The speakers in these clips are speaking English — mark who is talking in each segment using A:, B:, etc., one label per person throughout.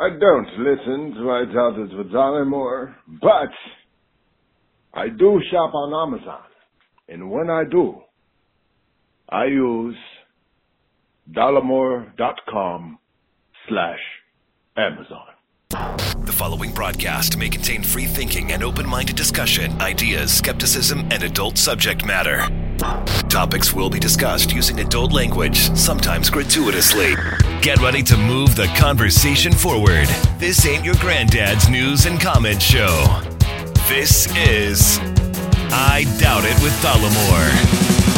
A: I don't listen to Doubt It with Dollemore, but I do shop on Amazon. And when I do, I use dollemore.com slash Amazon.
B: The following broadcast may contain free thinking and open minded discussion, ideas, skepticism, and adult subject matter. Topics will be discussed using adult language, sometimes gratuitously. Get ready to move the conversation forward. This ain't your granddad's news and comment show. This is I Doubt It with Dollemore.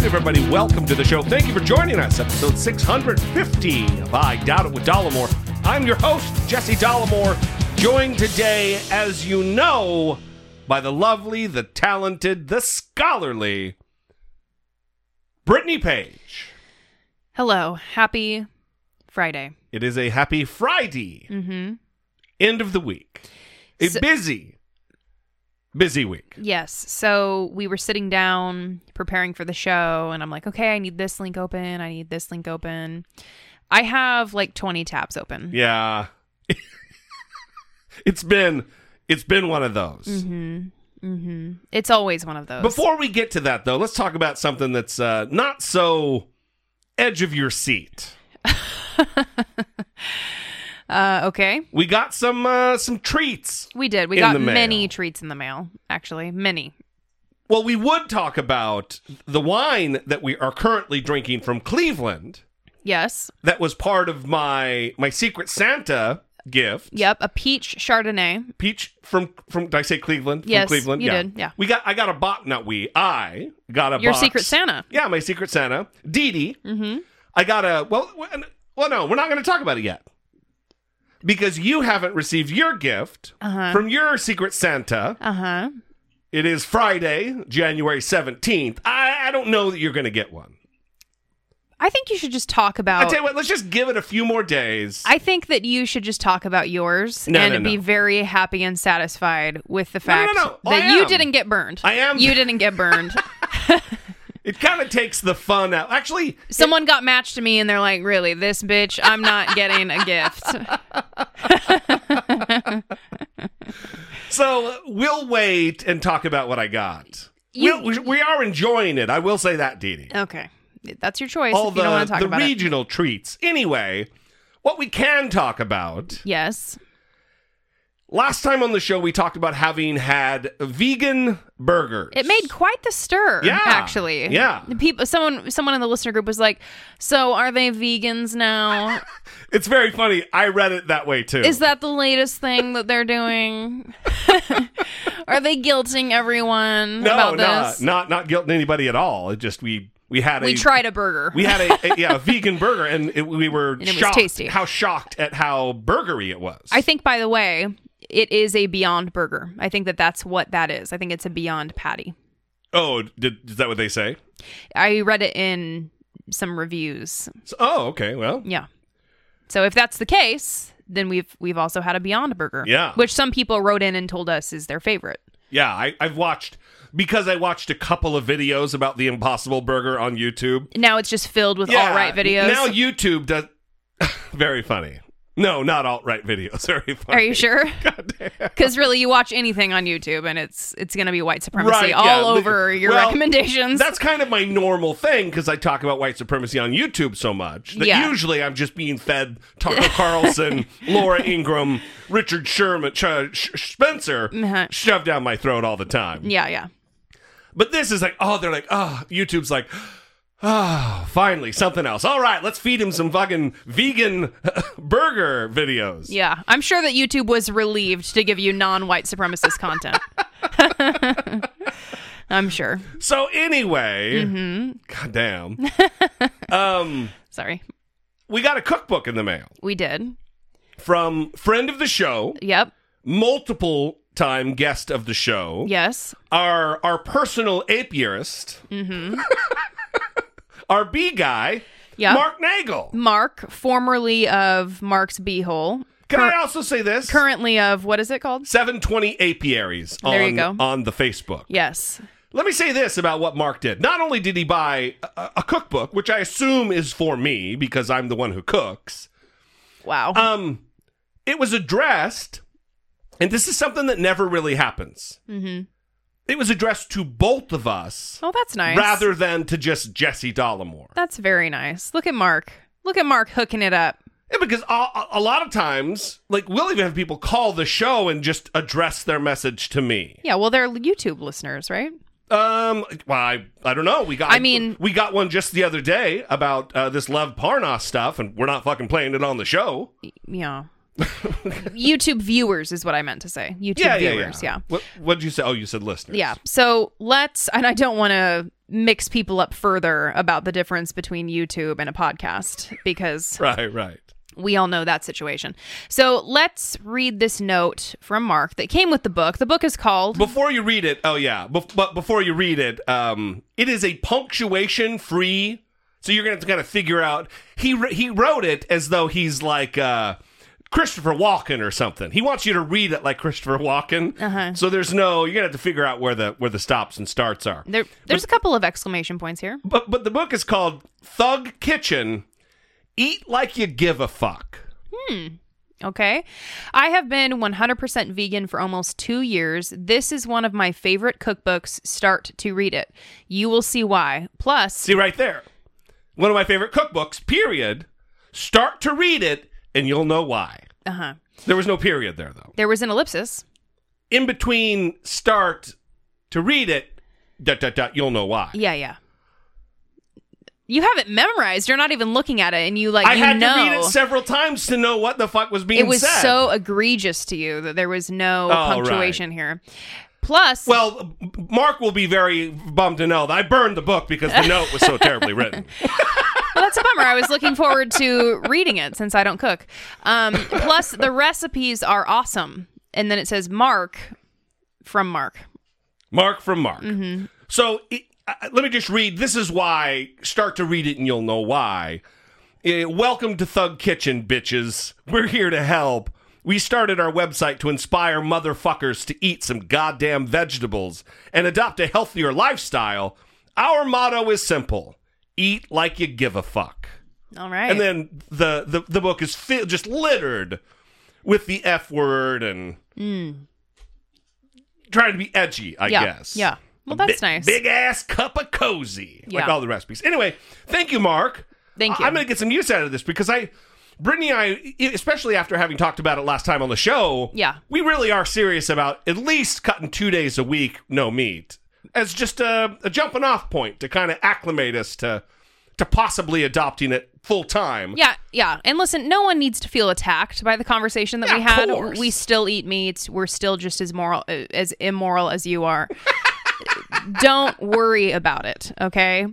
C: Right, everybody, welcome to the show. Thank you for joining us. Episode 650 of I Doubt It with Dollemore. I'm your host, Jesse Dollemore, joined today, as you know, by the lovely, the talented, the scholarly Brittany Page.
D: Hello. Happy Friday.
C: It is a happy Friday.
D: Mm-hmm.
C: End of the week. A
D: So-
C: busy, busy week.
D: Yes. So we were sitting down preparing for the show, and I'm like, okay, I need this link open. I need this link open. I have like 20 tabs open.
C: Yeah. it's been it's been one of those.
D: Mm-hmm. It's always one of those.
C: Before we get to that, though, let's talk about something that's uh, not so edge of your seat.
D: uh, okay.
C: We got some uh, some treats.
D: We did. We got many treats in the mail, actually. Many.
C: Well, we would talk about the wine that we are currently drinking from Cleveland.
D: Yes.
C: That was part of my my Secret Santa gift.
D: Yep. A peach Chardonnay.
C: Peach from from did I say Cleveland? From
D: Yes,
C: Cleveland.
D: you
C: yeah.
D: did, yeah.
C: We got I got a box. Not we. I got a
D: Your
C: box.
D: Secret Santa.
C: Yeah, my Secret Santa. Dee Dee. Mm-hmm. I got a well. Well, no, we're not going to talk about it yet because you haven't received your gift
D: Uh-huh.
C: from your Secret Santa.
D: Uh huh.
C: It is Friday, January seventeenth. I, I don't know that you're going to get one.
D: I think you should just talk about.
C: I tell you what. Let's just give it a few more days.
D: I think that you should just talk about yours
C: No,
D: and
C: no,
D: be very happy and satisfied with the
C: No, no,
D: fact
C: no, no.
D: That you didn't get burned.
C: I am.
D: You didn't get burned.
C: It kind of takes the fun out. Actually,
D: Someone got matched to me and they're like, really, this bitch, I'm not getting a gift.
C: So we'll wait and talk about what I got.
D: You-
C: We'll- we, we are enjoying it. I will say that, Dee Dee.
D: Okay. That's your choice
C: All
D: if you don't
C: the,
D: talk
C: the
D: about it.
C: regional treats. Anyway, what we can talk about.
D: Yes.
C: Last time on the show, we talked about having had vegan burgers.
D: It made quite the stir,
C: Yeah.
D: actually.
C: Yeah.
D: The people someone someone in the listener group was like, "So are they vegans now?
C: It's very funny. I read it that way too.
D: Is that the latest thing that they're doing? are they guilting everyone
C: no,
D: about
C: not,
D: this?"
C: not not guilting anybody at all. It just we we had a, we
D: tried a burger.
C: we had a, a- yeah a vegan burger and it, we were
D: was
C: shocked how shocked at how burgery it was.
D: I think, by the way, it is a Beyond Burger. I think that that's what that is. I think it's a Beyond patty.
C: oh, did, is that what they say?
D: I read it in some reviews.
C: So- oh, okay. Well,
D: Yeah. So if that's the case, then we've we've also had a Beyond Burger.
C: Yeah.
D: Which some people wrote in and told us is their favorite.
C: yeah, I, I've watched because I watched a couple of videos about the Impossible Burger on YouTube.
D: Now it's just filled with
C: Yeah,
D: alt right videos.
C: Now YouTube does very funny. No, not alt right videos. Very funny.
D: Are you sure?
C: Goddamn.
D: Because really, you watch anything on YouTube and it's it's going to be white supremacy
C: Right,
D: all
C: yeah.
D: over your
C: Well,
D: recommendations.
C: That's kind of my normal thing because I talk about white supremacy on YouTube so much that
D: Yeah.
C: usually I'm just being fed Tucker Carlson, Laura Ingraham, Richard Sherman, Ch- Sh- Spencer
D: Uh-huh.
C: shoved down my throat all the time.
D: yeah, yeah.
C: But this is like, oh, they're like, oh, YouTube's like, oh, finally something else. All right, let's feed him some fucking vegan burger videos.
D: Yeah. I'm sure that YouTube was relieved to give you non white supremacist content. I'm sure.
C: So anyway,
D: Mm-hmm.
C: goddamn, um,
D: Sorry.
C: we got a cookbook in the mail
D: We did.
C: from friend of the show,
D: Yep.
C: multiple time guest of the show,
D: Yes.
C: our our personal apiarist,
D: Mm-hmm.
C: Our B guy,
D: Yep.
C: Mark Nagel.
D: Mark, formerly of Mark's Beehole.
C: Can I also say this?
D: Currently of what is it called?
C: 720 apiaries on,
D: There you go.
C: on the Facebook.
D: Yes.
C: Let me say this about what Mark did. Not only did he buy a, a cookbook, which I assume is for me because I'm the one who cooks,
D: Wow.
C: um, it was addressed, and this is something that never really happens.
D: mm-hmm.
C: It was addressed to both of us
D: Oh, that's nice.
C: rather than to just Jesse Dollemore.
D: That's very nice. Look at Mark. Look at Mark hooking it up.
C: Yeah, because a, a- lot of times, like, we'll even have people call the show and just address their message to me.
D: Yeah, well, they're YouTube listeners, right?
C: Um, well, I, I don't know. We got,
D: I mean-
C: we got one just the other day about uh, this Lev Parnas stuff, and we're not fucking playing it on the show.
D: Yeah. YouTube viewers is what I meant to say. YouTube
C: Yeah, yeah,
D: viewers,
C: yeah.
D: yeah.
C: What, what did you say? Oh, you said listeners.
D: Yeah. So let's, and I don't want to mix people up further about the difference between YouTube and a podcast because
C: Right, right.
D: we all know that situation. So let's read this note from Mark that came with the book. The book is called
C: Before you read it, oh yeah, but before you read it, um, it is a punctuation free. So you're gonna have to kind of figure out. He wr- he wrote it as though he's like uh, Christopher Walken or something. He wants you to read it like Christopher Walken.
D: Uh-huh.
C: So there's no. You're gonna have to figure out where the where the stops and starts are.
D: there. There's a couple of exclamation points here.
C: But but the book is called Thug Kitchen. Eat like you give a fuck. Hmm.
D: Okay. I have been 100% vegan for almost two years. This is one of my favorite cookbooks. Start to read it. You will see why. Plus,
C: See right there. One of my favorite cookbooks. Period. Start to read it, and you'll know why.
D: uh huh.
C: There was no period there though.
D: There was an ellipsis.
C: in between start to read it, dot dot dot, you'll know why.
D: Yeah, yeah. You have it memorized. You're not even looking at it, and you like
C: I
D: you
C: had
D: know
C: to read it several times to know what the fuck was being
D: it was
C: said.
D: so egregious to you that there was no
C: Oh,
D: punctuation here. Plus,
C: well, Mark will be very bummed to know that I burned the book because the note was so terribly written.
D: That's a bummer. I was looking forward to reading it since I don't cook. Um, plus, the recipes are awesome. And then it says Mark from Mark.
C: Mark from Mark.
D: Mm-hmm.
C: So uh, let me just read. This is why. Start to read it and you'll know why. Uh, welcome to Thug Kitchen, bitches. We're here to help. We started our website to inspire motherfuckers to eat some goddamn vegetables and adopt a healthier lifestyle. Our motto is simple eat like you give a fuck.
D: All right.
C: And then the, the, the book is fi- just littered with the F word and trying to be edgy, I
D: Mm. yeah,
C: guess.
D: yeah. Well, that's nice.
C: Big ass cup of cozy,
D: yeah.
C: like all the recipes. Anyway, thank you, Mark.
D: Thank
C: I-
D: you.
C: I'm going to get some use out of this because I, Brittany, and I, especially after having talked about it last time on the show,
D: Yeah.
C: we really are serious about at least cutting two days a week, no meat, as just a, a jumping off point to kind of acclimate us to to possibly adopting it full time.
D: Yeah, yeah. And listen, no one needs to feel attacked by the conversation that
C: Yeah,
D: we had.
C: course.
D: We still eat meat. We're still just as moral as immoral as you are. Don't worry about it, okay?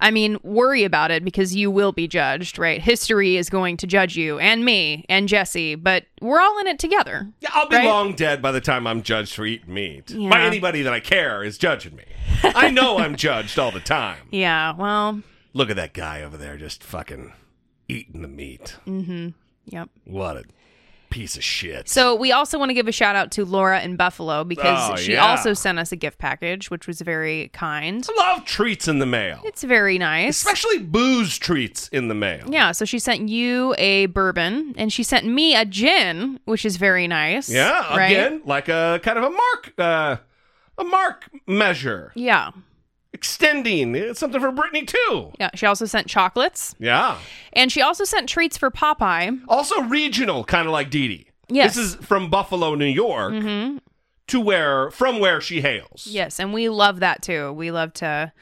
D: I mean, worry about it because you will be judged, right? History is going to judge you and me and Jesse, but we're all in it together.
C: Yeah, I'll be
D: Right?
C: long dead by the time I'm judged for eating meat.
D: Yeah.
C: By anybody that I care is judging me. I know I'm judged all the time.
D: Yeah, well,
C: Look at that guy over there just fucking eating the meat. Mm hmm.
D: yep.
C: What a piece of shit.
D: So we also want to give a shout out to Laura in Buffalo because
C: Oh,
D: she
C: yeah.
D: also sent us a gift package, which was very kind.
C: I love treats in the mail,
D: It's very nice.
C: especially booze treats in the mail.
D: Yeah, so she sent you a bourbon and she sent me a gin, which is very nice.
C: Yeah,
D: right?
C: again, like a kind of a mark, uh, a mark measure,
D: Yeah.
C: Extending. It's something for Brittany too.
D: Yeah. She also sent chocolates
C: Yeah.
D: and she also sent treats for Popeye.
C: Also regional, kind of like Dee Dee.
D: Yes.
C: This is from Buffalo, New York, mm-hmm. to where from where she hails.
D: Yes, and we love that too. We love to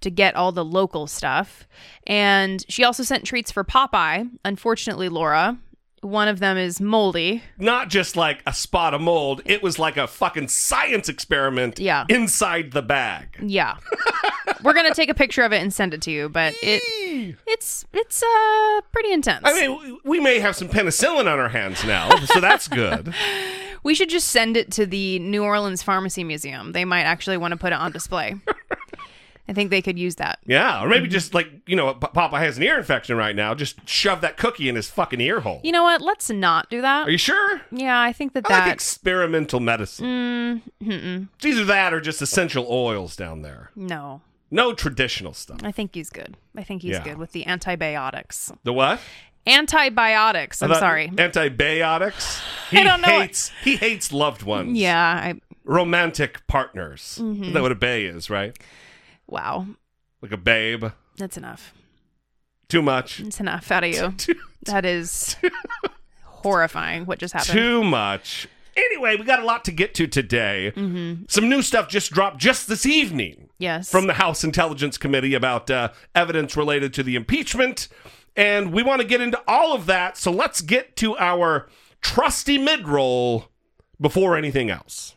D: to get all the local stuff. And she also sent treats for Popeye. Unfortunately, Laura, one of them is moldy.
C: Not just like a spot of mold. It was like a fucking science experiment.
D: Yeah.
C: Inside the bag.
D: Yeah. We're going to take a picture of it and send it to you, but it it's it's uh pretty intense.
C: I mean, we- we may have some penicillin on our hands now, so that's good.
D: We should just send it to the New Orleans Pharmacy Museum. They might actually want to put it on display. I think they could use that.
C: Yeah, or maybe just like you know, P- Papa has an ear infection right now. Just shove that cookie in his fucking ear hole.
D: You know what? Let's not do that.
C: Are you sure?
D: yeah, I think that
C: I like
D: that.
C: experimental medicine.
D: Mm,
C: It's either that or just essential oils down there.
D: no,
C: No traditional stuff.
D: I think he's good. I think he's
C: Yeah.
D: good with the antibiotics.
C: The what?
D: Antibiotics. I'm sorry.
C: Antibiotics. He
D: I don't know.
C: hates he hates loved ones.
D: Yeah. I.
C: Romantic partners.
D: Mm-hmm.
C: Isn't that what a bay is, right?
D: Wow.
C: Like a babe.
D: That's enough.
C: Too much.
D: It's enough out of you. That is horrifying. What just happened?
C: Too much. Anyway, we got a lot to get to today.
D: Mm-hmm.
C: Some new stuff just dropped just this evening
D: yes.
C: from the House Intelligence Committee about uh, evidence related to the impeachment. And we want to get into all of that. So let's get to our trusty mid roll before anything else.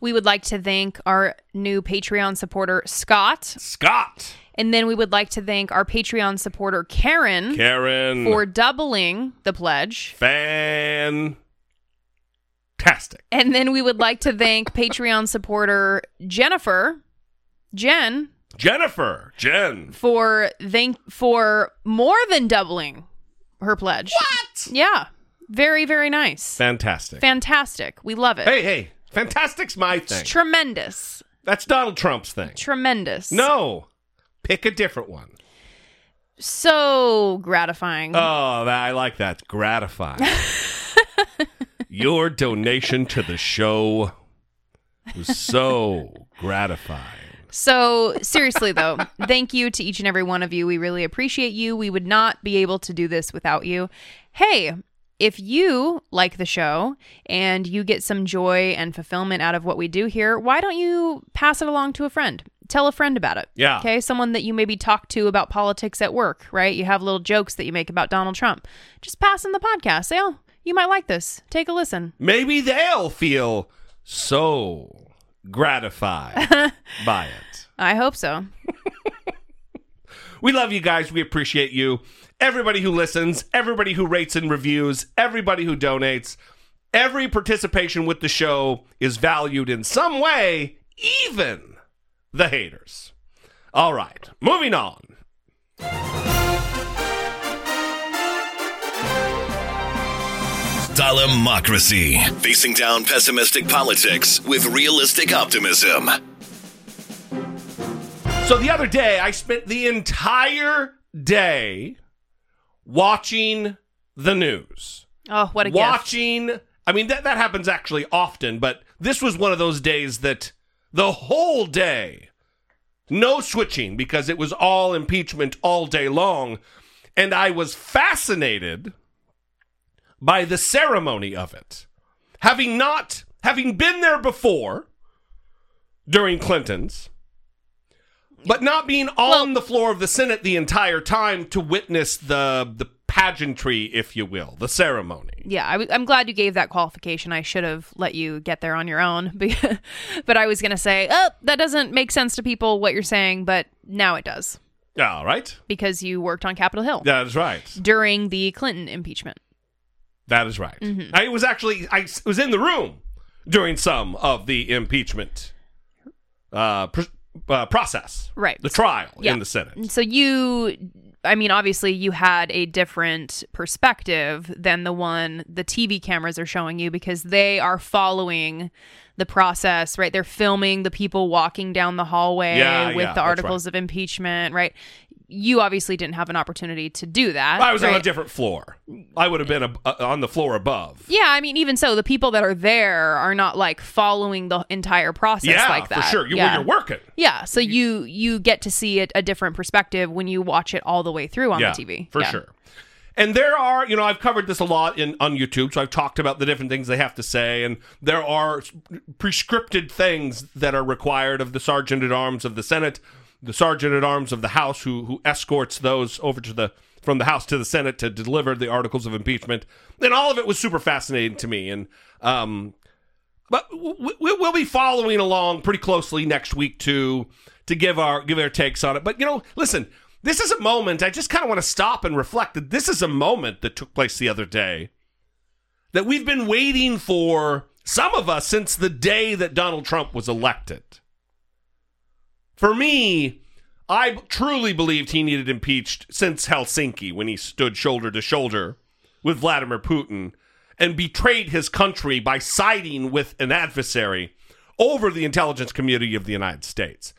D: We would like to thank our new Patreon supporter, Scott.
C: Scott,
D: And then we would like to thank our Patreon supporter, Karen,
C: Karen,
D: for doubling the pledge.
C: fantastic.
D: And then we would like to thank Patreon supporter, Jennifer, Jen,
C: Jennifer, Jen.
D: for thank for more than doubling her pledge.
C: What?
D: Yeah. Very, very nice.
C: Fantastic.
D: Fantastic. We love it.
C: hey, hey, fantastic's my thing.
D: It's tremendous.
C: That's Donald Trump's thing.
D: Tremendous.
C: No, pick a different one.
D: So gratifying.
C: Oh, that, I like that. Gratifying. Your donation to the show was so gratifying.
D: So, seriously, though, thank you to each and every one of you. We really appreciate you. We would not be able to do this without you. Hey, if you like the show and you get some joy and fulfillment out of what we do here, why don't you pass it along to a friend? Tell a friend about it.
C: Yeah.
D: Okay. Someone that you maybe talk to about politics at work, right? You have little jokes that you make about Donald Trump. Just pass in the podcast. Say, oh, you might like this. Take a listen.
C: Maybe they'll feel so gratified by it.
D: I hope so.
C: We love you guys. We appreciate you. Everybody who listens, everybody who rates and reviews, everybody who donates, every participation with the show is valued in some way, even the haters. All right, moving on.
B: Democracy. Facing down pessimistic politics with realistic optimism.
C: So the other day, I spent the entire day watching the news.
D: Oh, what a gift.
C: watching. I mean, that, that happens actually often, but this was one of those days that the whole day, no switching because it was all impeachment all day long. And I was fascinated by the ceremony of it. Having not, having been there before during Clinton's, but not being on the floor of the Senate the entire time to witness the the pageantry, if you will, the ceremony.
D: Yeah, I w- I'm glad you gave that qualification. I should have let you get there on your own. But, but I was going to say, oh, that doesn't make sense to people what you're saying, but now it does Yeah,
C: All right.
D: because you worked on Capitol Hill
C: That is right.
D: during the Clinton impeachment.
C: That is right.
D: Mm-hmm.
C: I was actually I was in the room during some of the impeachment uh, pr- uh, process,
D: Right.
C: The trial
D: Yeah.
C: in the Senate.
D: So you, I mean, obviously you had a different perspective than the one the TV cameras are showing you because they are following the process, right? They're filming the people walking down the hallway
C: Yeah,
D: with
C: yeah,
D: the articles of impeachment, right? You obviously didn't have an opportunity to do that.
C: I was on a different floor. I would have been a, uh, on the floor above.
D: Yeah, I mean, even so, the people that are there are not like following the entire process
C: yeah,
D: like that.
C: for sure. You,
D: yeah.
C: You're working.
D: Yeah, so you you get to see it a different perspective when you watch it all the way through on
C: yeah,
D: the TV.
C: for
D: Yeah.
C: sure. And there are, you know, I've covered this a lot in on YouTube, so I've talked about the different things they have to say, and there are prescripted things that are required of the sergeant at arms of the Senate, the sergeant at arms of the House, who who escorts those over to the from the House to the Senate to deliver the articles of impeachment. And all of it was super fascinating to me. And um, but we, will be following along pretty closely next week too to give our give our takes on it. But you know, listen, this is a moment. I just kind of want to stop and reflect that this is a moment that took place the other day that we've been waiting for. Some of us since the day that Donald Trump was elected. For me, I truly believed he needed impeached since Helsinki when he stood shoulder to shoulder with Vladimir Putin and betrayed his country by siding with an adversary over the intelligence community of the United States.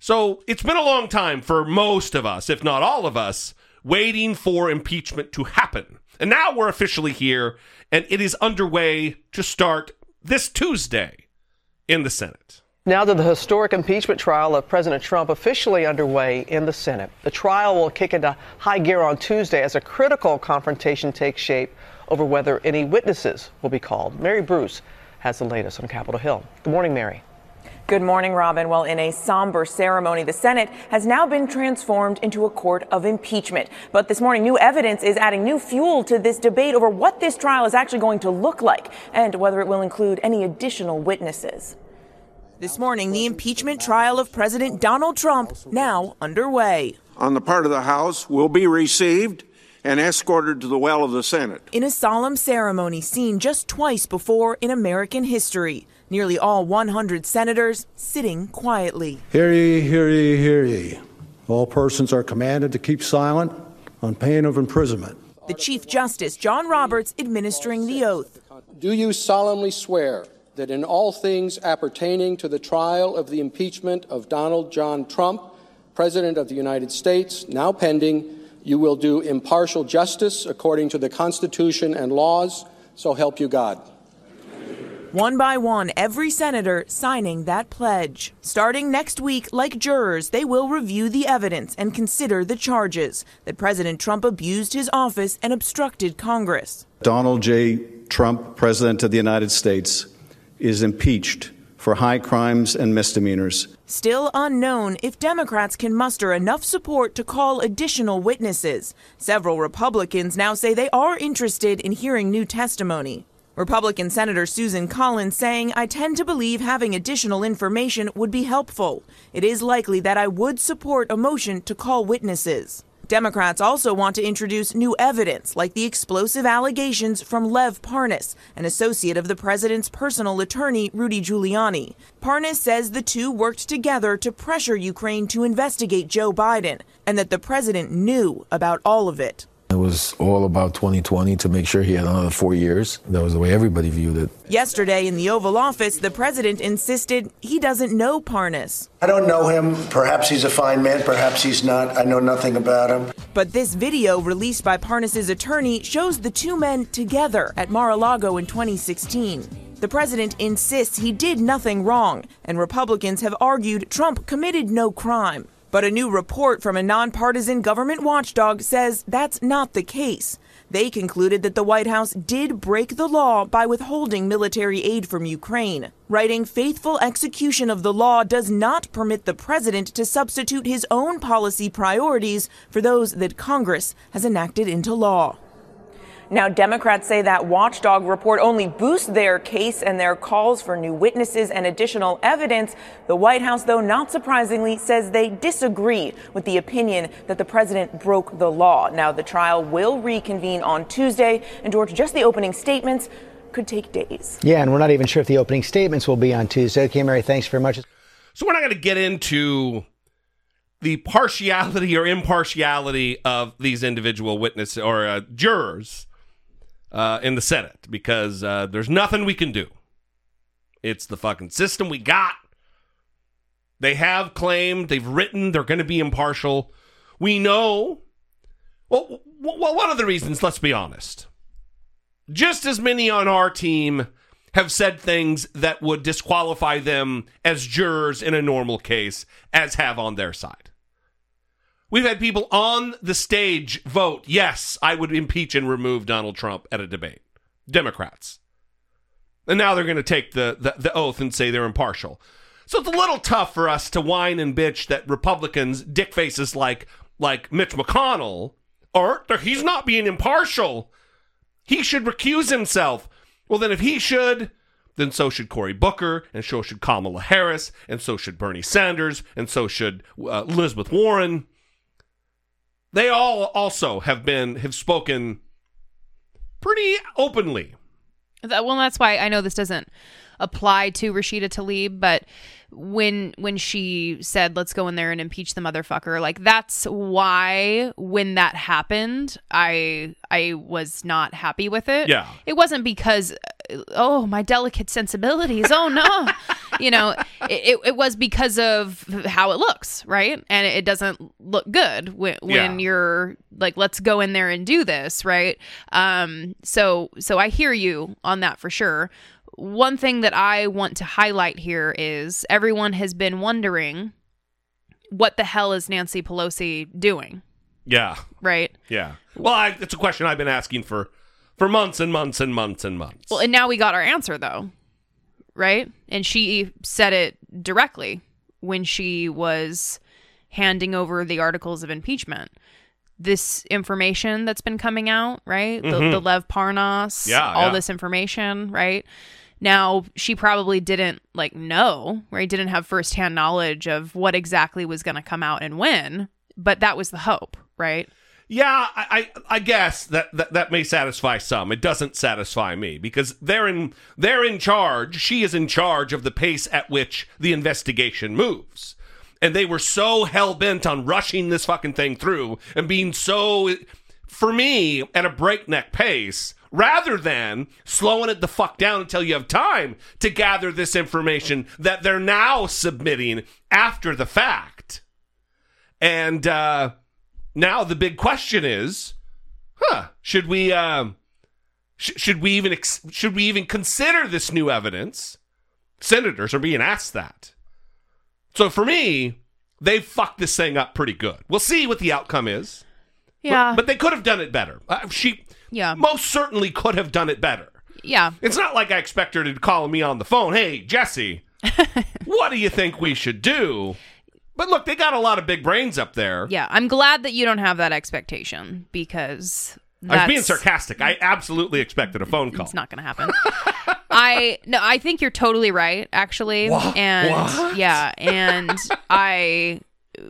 C: So it's been a long time for most of us, if not all of us, waiting for impeachment to happen. And now we're officially here, and it is underway to start this Tuesday in the Senate.
E: Now to the historic impeachment trial of President Trump officially underway in the Senate. The trial will kick into high gear on Tuesday as a critical confrontation takes shape over whether any witnesses will be called. Mary Bruce has the latest on Capitol Hill. Good morning, Mary.
F: Good morning, Robin. Well, in a somber ceremony, the Senate has now been transformed into a court of impeachment. But this morning, new evidence is adding new fuel to this debate over what this trial is actually going to look like and whether it will include any additional witnesses. This morning, the impeachment trial of President Donald Trump now underway.
G: On the part of the House will be received and escorted to the well of the Senate.
F: In a solemn ceremony seen just twice before in American history, nearly all 100 senators sitting quietly.
H: Hear ye, hear ye, hear ye. All persons are commanded to keep silent on pain of imprisonment.
F: The Chief Justice, John Roberts, administering the oath.
I: Do you solemnly swear that in all things appertaining to the trial of the impeachment of Donald John Trump, President of the United States, now pending, you will do impartial justice according to the Constitution and laws, so help you God.
F: One by one, every senator signing that pledge. Starting next week, like jurors, they will review the evidence and consider the charges that President Trump abused his office and obstructed Congress.
H: Donald J. Trump, President of the United States, is impeached for high crimes and misdemeanors.
F: Still unknown if Democrats can muster enough support to call additional witnesses. Several Republicans now say they are interested in hearing new testimony. Republican Senator Susan Collins saying, I tend to believe having additional information would be helpful. It is likely that I would support a motion to call witnesses. Democrats also want to introduce new evidence, like the explosive allegations from Lev Parnas, an associate of the president's personal attorney, Rudy Giuliani. Parnas says the two worked together to pressure Ukraine to investigate Joe Biden, and that the president knew about all of it.
J: It was all about 2020 to make sure he had another four years. That was the way everybody viewed it.
F: Yesterday in the Oval Office, the president insisted he doesn't know Parnas.
K: I don't know him. Perhaps he's a fine man, perhaps he's not. I know nothing about him.
F: But this video released by Parnas's attorney shows the two men together at Mar-a-Lago in 2016. The president insists he did nothing wrong, and Republicans have argued Trump committed no crime. But a new report from a nonpartisan government watchdog says that's not the case. They concluded that the White House did break the law by withholding military aid from Ukraine, writing faithful execution of the law does not permit the president to substitute his own policy priorities for those that Congress has enacted into law. Now, Democrats say that watchdog report only boosts their case and their calls for new witnesses and additional evidence. The White House, though not surprisingly, says they disagree with the opinion that the president broke the law. Now, the trial will reconvene on Tuesday, and George, just the opening statements could take days.
L: Yeah, and we're not even sure if the opening statements will be on Tuesday. Okay, Mary, thanks very much.
C: So we're not going to get into the partiality or impartiality of these individual witnesses or uh, jurors uh, in the Senate because uh, there's nothing we can do. It's the fucking system we got. They have claimed, they've written, they're going to be impartial. We know. Well, well, one of the reasons, let's be honest, just as many on our team have said things that would disqualify them as jurors in a normal case as have on their side. We've had people on the stage vote, yes, I would impeach and remove Donald Trump at a debate. Democrats. And now they're going to take the, the, the oath and say they're impartial. So it's a little tough for us to whine and bitch that Republicans, dick faces like like Mitch McConnell. They're- He's not being impartial. He should recuse himself. Well, then, if he should, then so should Cory Booker, and so should Kamala Harris, and so should Bernie Sanders, and so should uh, Elizabeth Warren. They all also have been have spoken pretty openly.
D: That, well, that's why I know this doesn't apply to Rashida Tlaib, but when when she said let's go in there and impeach the motherfucker, like that's why when that happened, I I was not happy with it.
C: Yeah.
D: It wasn't because oh, my delicate sensibilities. Oh no. you know, it, it was because of how it looks, right? And it doesn't look good when, when
M: Yeah.
D: you're like let's go in there and do this, right? Um so so I hear you on that for sure. One thing that I want to highlight here is everyone has been wondering what the hell is Nancy Pelosi doing,
C: Yeah.
D: right?
C: Yeah. Well, I, it's a question I've been asking for for months and months and months and months.
D: Well, and now we got our answer though, right? And she said it directly when she was handing over the articles of impeachment. This information that's been coming out, right? The,
M: Mhm.
D: the Lev Parnas,
M: Yeah,
D: all
M: yeah.
D: this information, right? Now she probably didn't like know, right? Didn't have firsthand knowledge of what exactly was going to come out and when, but that was the hope, right?
C: Yeah, I, I, I guess that, that that may satisfy some. It doesn't satisfy me because they're in they're in charge. She is in charge of the pace at which the investigation moves, and they were so hell bent on rushing this fucking thing through and being so, for me, at a breakneck pace. Rather than slowing it the fuck down until you have time to gather this information that they're now submitting after the fact. And uh, now the big question is, huh? Should we um, sh- should we even ex- should we even consider this new evidence? Senators are being asked that. So for me, they fucked this thing up pretty good. We'll see what the outcome is. But-
D: Yeah.
C: but, they could have done it better. Uh, she
D: Yeah.
C: most certainly could have done it better.
D: Yeah.
C: It's not like I expect her to call me on the phone. Hey, Jesse, what do you think we should do? But look, they got a lot of big brains up there.
D: Yeah, I'm glad that you don't have that expectation because
C: I was being sarcastic. I absolutely expected a phone call.
D: It's not going to happen. I no, I think you're totally right, actually.
C: What?
D: And
C: What?
D: yeah, and I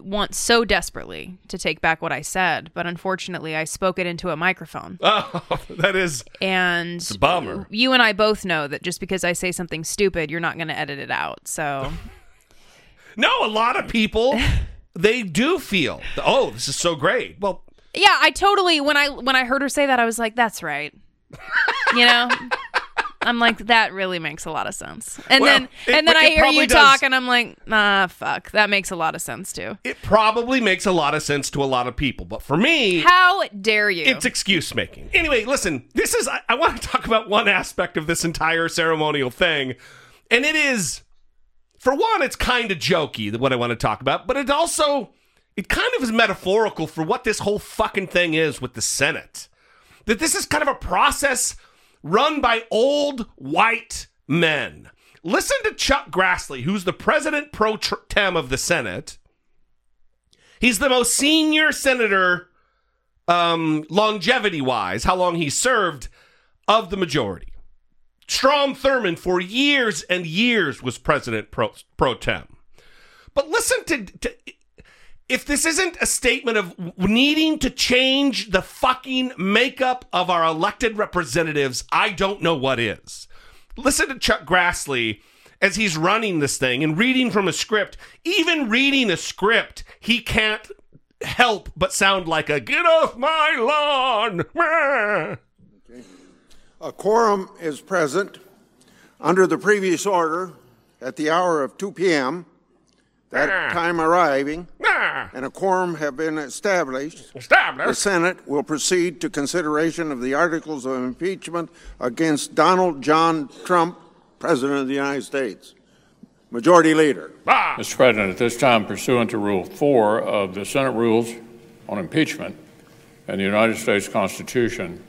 D: want so desperately to take back what I said, but unfortunately, I spoke it into a microphone.
C: Oh, that is
D: And
C: it's a bummer.
D: you and I both know that just because I say something stupid, you're not going to edit it out. So
C: No, a lot of people they do feel, oh, this is so great. Well,
D: yeah, I totally when I when I heard her say that, I was like, that's right. You know. I'm like that really makes a lot of sense, and
C: Well,
D: then
C: it-
D: and then I hear you
C: does-
D: talk, and I'm like, nah, fuck, that makes a lot of sense too.
C: it probably makes a lot of sense to a lot of people, but for me,
D: How dare you?
C: It's excuse making. Anyway, listen, this is, I, I want to talk about one aspect of this entire ceremonial thing. And it is, for one, it's kind of jokey, what I want to talk about, but it also, it kind of is metaphorical for what this whole fucking thing is with the Senate. That this is kind of a process run by old white men. Listen to Chuck Grassley, who's the president pro tem of the Senate. He's the most senior senator um, longevity wise, how long he served of the majority. Strom Thurmond, for years and years, was president pro, pro tem. But listen to, to if this isn't a statement of needing to change the fucking makeup of our elected representatives, I don't know what is. Listen to Chuck Grassley as he's running this thing and reading from a script. Even reading a script, he can't help but sound like a get off my lawn. Meh."
G: A quorum is present under the previous order at the hour of 2 p.m. That
C: Ah.
G: time arriving,
C: Ah.
G: and a quorum have been established.
C: Established.
G: The Senate will proceed to consideration of the articles of impeachment against Donald John Trump, President of the United States. Majority Leader.
N: Mr. President, at this time pursuant to Rule 4 of the Senate Rules on Impeachment and the United States Constitution,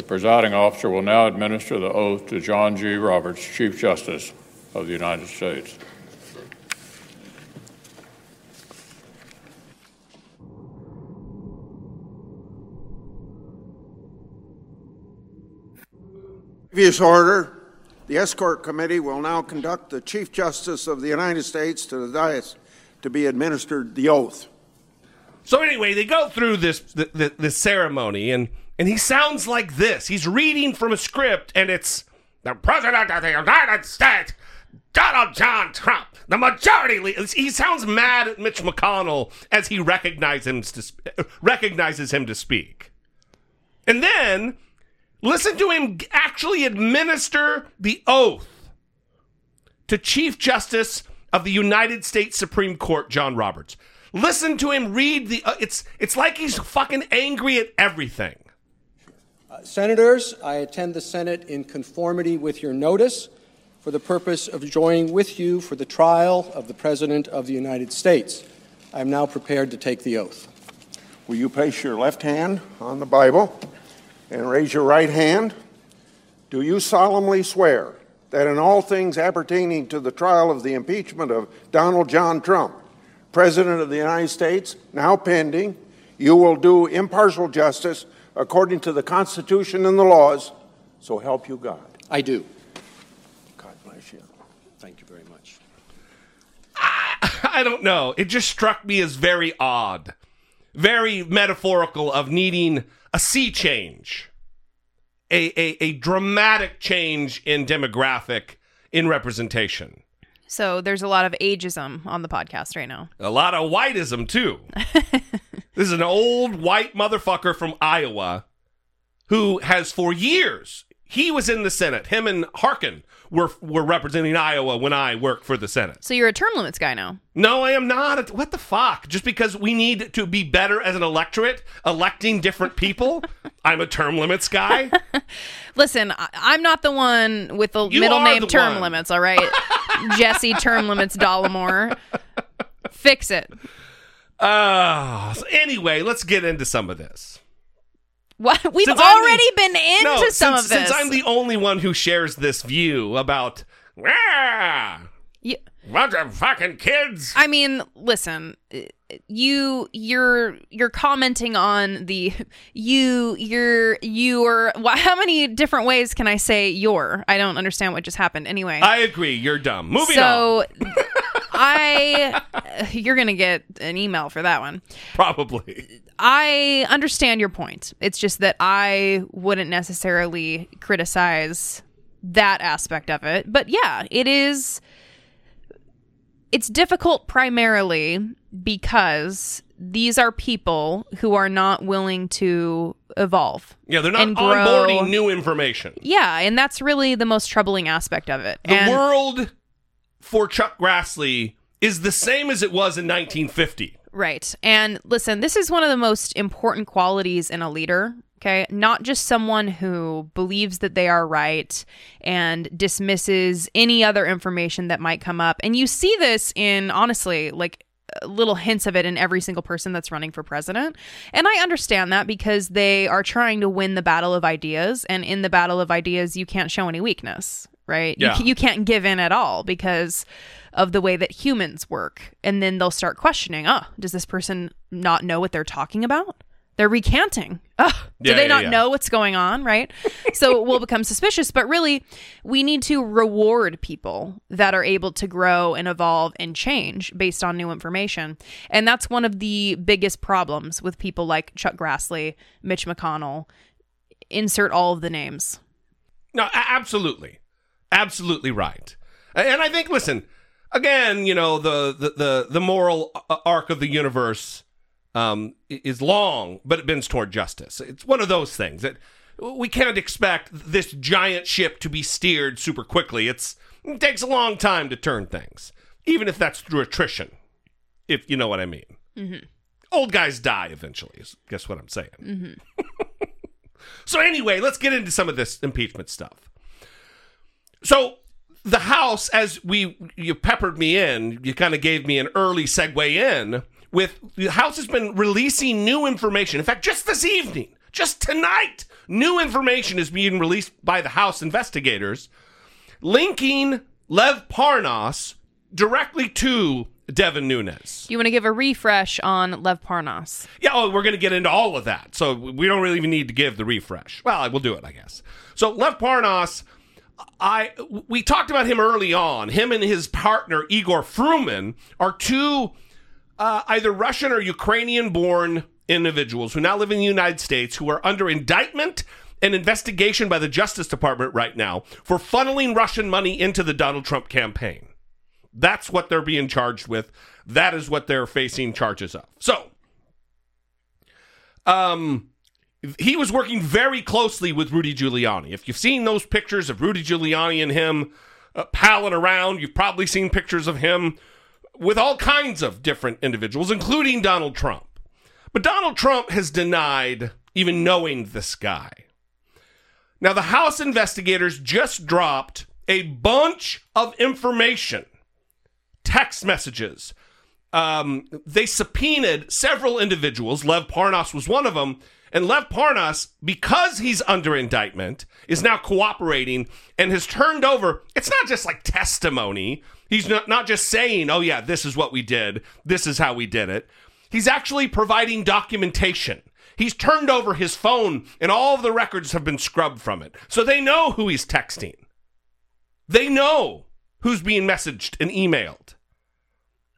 N: the presiding officer will now administer the oath to John G. Roberts, Chief Justice of the United States.
G: Previous order, the escort committee will now conduct the Chief Justice of the United States to the dais to be administered the oath.
C: So anyway, they go through this the, the, this ceremony, and and he sounds like this. He's reading from a script, and it's the president of the United States, Donald John Trump, the majority. He sounds mad at Mitch McConnell as he recognizes him to recognizes him to speak, and then listen to him actually administer the oath to Chief Justice of the United States Supreme Court, John Roberts. Listen to him read the. Uh, it's it's like he's fucking angry at everything.
I: Senators, I attend the Senate in conformity with your notice for the purpose of joining with you for the trial of the President of the United States. I am now prepared to take the oath.
G: Will you place your left hand on the Bible and raise your right hand? Do you solemnly swear that in all things appertaining to the trial of the impeachment of Donald John Trump, President of the United States, now pending, you will do impartial justice according to the Constitution and the laws, so help you God.
I: I do.
G: God bless you.
I: Thank you very much.
C: I don't know. It just struck me as very odd, very metaphorical of needing a sea change, a, a, a dramatic change in demographic, in representation.
D: So there's a lot of ageism on the podcast right now.
C: A lot of whiteism, too. this is an old white motherfucker from Iowa who has for years, he was in the Senate. Him and Harkin were, were representing Iowa when I worked for the Senate.
D: So you're a term limits guy now.
C: No, I am not. What the fuck? Just because we need to be better as an electorate, electing different people, I'm a term limits guy.
D: Listen, I- I'm not the one with the
C: You
D: middle name
C: the
D: term
C: one.
D: limits, all right? Jesse term limits Dollemore. Fix it.
C: Uh, so anyway, let's get into some of this.
D: What? We've
C: Since
D: already
C: the-
D: been into
C: no,
D: some
C: since,
D: of this.
C: Since I'm the only one who shares this view about, ah,
D: You-
C: bunch of fucking kids.
D: I mean, listen, you you're you're commenting on the you you're you're how many different ways can I say you're? I don't understand what just happened. Anyway,
C: I agree. You're dumb. Moving on.
D: I you're gonna get an email for that one.
C: Probably.
D: I understand your point. It's just that I wouldn't necessarily criticize that aspect of it. But yeah, it is it's difficult primarily because these are people who are not willing to evolve.
C: Yeah, they're not
D: and grow.
C: onboarding new information.
D: Yeah, and that's really the most troubling aspect of it.
C: The
D: and
C: world for Chuck Grassley is the same as it was in 1950.
D: Right. And listen, this is one of the most important qualities in a leader. Okay. Not just someone who believes that they are right and dismisses any other information that might come up. And you see this in, honestly, like uh, little hints of it in every single person that's running for president. And I understand that because they are trying to win the battle of ideas. And in the battle of ideas, you can't show any weakness, right?
C: Yeah.
D: You, you can't give in at all because of the way that humans work. And then they'll start questioning, oh, does this person not know what they're talking about? They're recanting. Oh, do
C: Yeah,
D: they
C: yeah,
D: not
C: yeah.
D: know what's going on? Right. so we'll become suspicious. But really, we need to reward people that are able to grow and evolve and change based on new information. And that's one of the biggest problems with people like Chuck Grassley, Mitch McConnell. Insert all of the names.
C: No, absolutely, absolutely right. And I think, listen, again, you know, the the the, the moral uh, arc of the universe um, is long, but it bends toward justice. It's one of those things that we can't expect this giant ship to be steered super quickly. It's it takes a long time to turn things, even if that's through attrition. If you know what I mean.
D: Mm-hmm.
C: Old guys die eventually. Is guess what I'm saying.
D: Mm-hmm.
C: So anyway, let's get into some of this impeachment stuff. So the House, as we you peppered me in, you kind of gave me an early segue in with the House has been releasing new information. In fact, just this evening, just tonight, new information is being released by the House investigators linking Lev Parnas directly to Devin Nunes.
D: You want to give a refresh on Lev Parnas?
C: Yeah, oh, we're going to get into all of that. So we don't really even need to give the refresh. Well, we'll do it, I guess. So Lev Parnas, I we talked about him early on. Him and his partner Igor Fruman are two uh, either Russian or Ukrainian-born individuals who now live in the United States who are under indictment and investigation by the Justice Department right now for funneling Russian money into the Donald Trump campaign. That's what they're being charged with. That is what they're facing charges of. So, um, he was working very closely with Rudy Giuliani. If you've seen those pictures of Rudy Giuliani and him uh, palling around, you've probably seen pictures of him with all kinds of different individuals, including Donald Trump. But Donald Trump has denied even knowing this guy. Now, the House investigators just dropped a bunch of information text messages. Um, they subpoenaed several individuals. Lev Parnas was one of them. And Lev Parnas, because he's under indictment, is now cooperating and has turned over. It's not just like testimony. He's not, not just saying, oh, yeah, this is what we did. This is how we did it. He's actually providing documentation. He's turned over his phone, and all of the records have been scrubbed from it. So they know who he's texting. They know who's being messaged and emailed,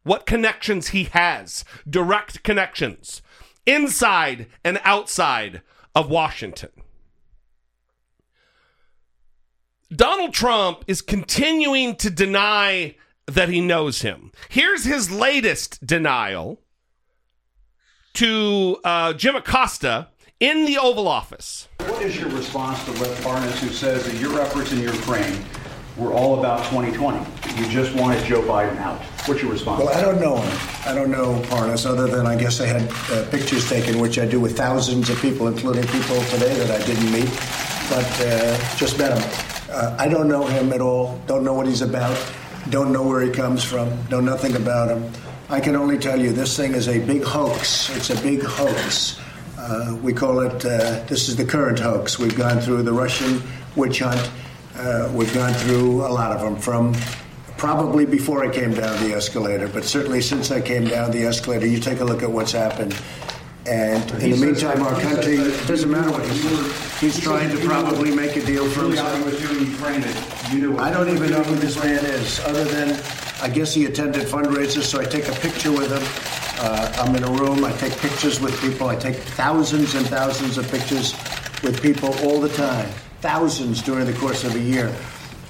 C: what connections he has, direct connections, inside and outside of Washington. Donald Trump is continuing to deny that he knows him. Here's his latest denial to uh, Jim Acosta in the Oval Office.
M: What is your response to Lev Parnas, who says that your efforts in Ukraine were all about 2020. You just wanted Joe Biden out. What's your response?
K: Well, I don't know him. I don't know Parnas, other than I guess I had uh, pictures taken, which I do with thousands of people, including people today that I didn't meet, but uh, just met him. Uh, I don't know him at all. Don't know what he's about. Don't know where he comes from. Know nothing about him. I can only tell you this thing is a big hoax. It's a big hoax. Uh, we call it, uh, this is the current hoax. We've gone through the Russian witch hunt. Uh, we've gone through a lot of them from probably before I came down the escalator, but certainly since I came down the escalator, you take a look at what's happened. And in the meantime, our country, it doesn't matter what he's, he's trying to probably make a deal for himself. I don't even know who this man is, other than I guess he attended fundraisers, so I take a picture with him. Uh, I'm in a room, I take pictures with people, I take thousands and thousands of pictures with people all the time thousands during the course of a year.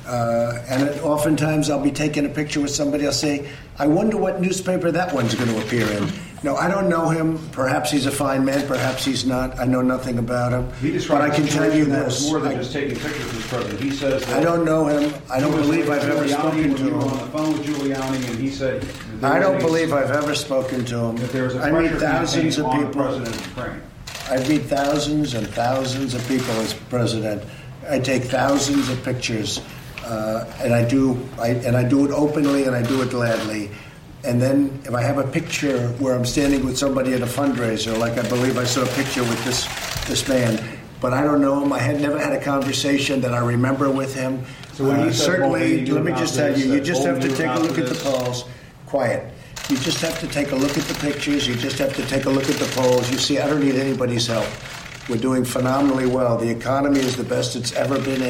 K: Uh, and it, oftentimes I'll be taking a picture with somebody. I'll say, "I wonder what newspaper that one's going to appear in." No, I don't know him. Perhaps he's a fine man. Perhaps he's not. I know nothing about him.
M: but
K: I can tell you this:
M: more than
K: I,
M: just taking pictures with the president. He says
K: I don't know him. I don't believe I've ever spoken to
M: him.
K: On
M: the phone with Giuliani, and he said,
K: "I don't believe I've ever spoken to him." I meet thousands of people. President of I meet thousands and thousands of people as president. I take thousands of pictures, uh, and I do, I, and I do it openly, and I do it gladly. And then if I have a picture where I'm standing with somebody at a fundraiser, like I believe I saw a picture with this this man, but I don't know him. I had never had a conversation that I remember with him.
M: So when uh,
K: certainly, let me just tell you, you just have to take a look at the polls. Quiet. You just have to take a look at the pictures. You just have to take a look at the polls. You see, I don't need anybody's help. We're doing phenomenally well. The economy is the best it's ever been.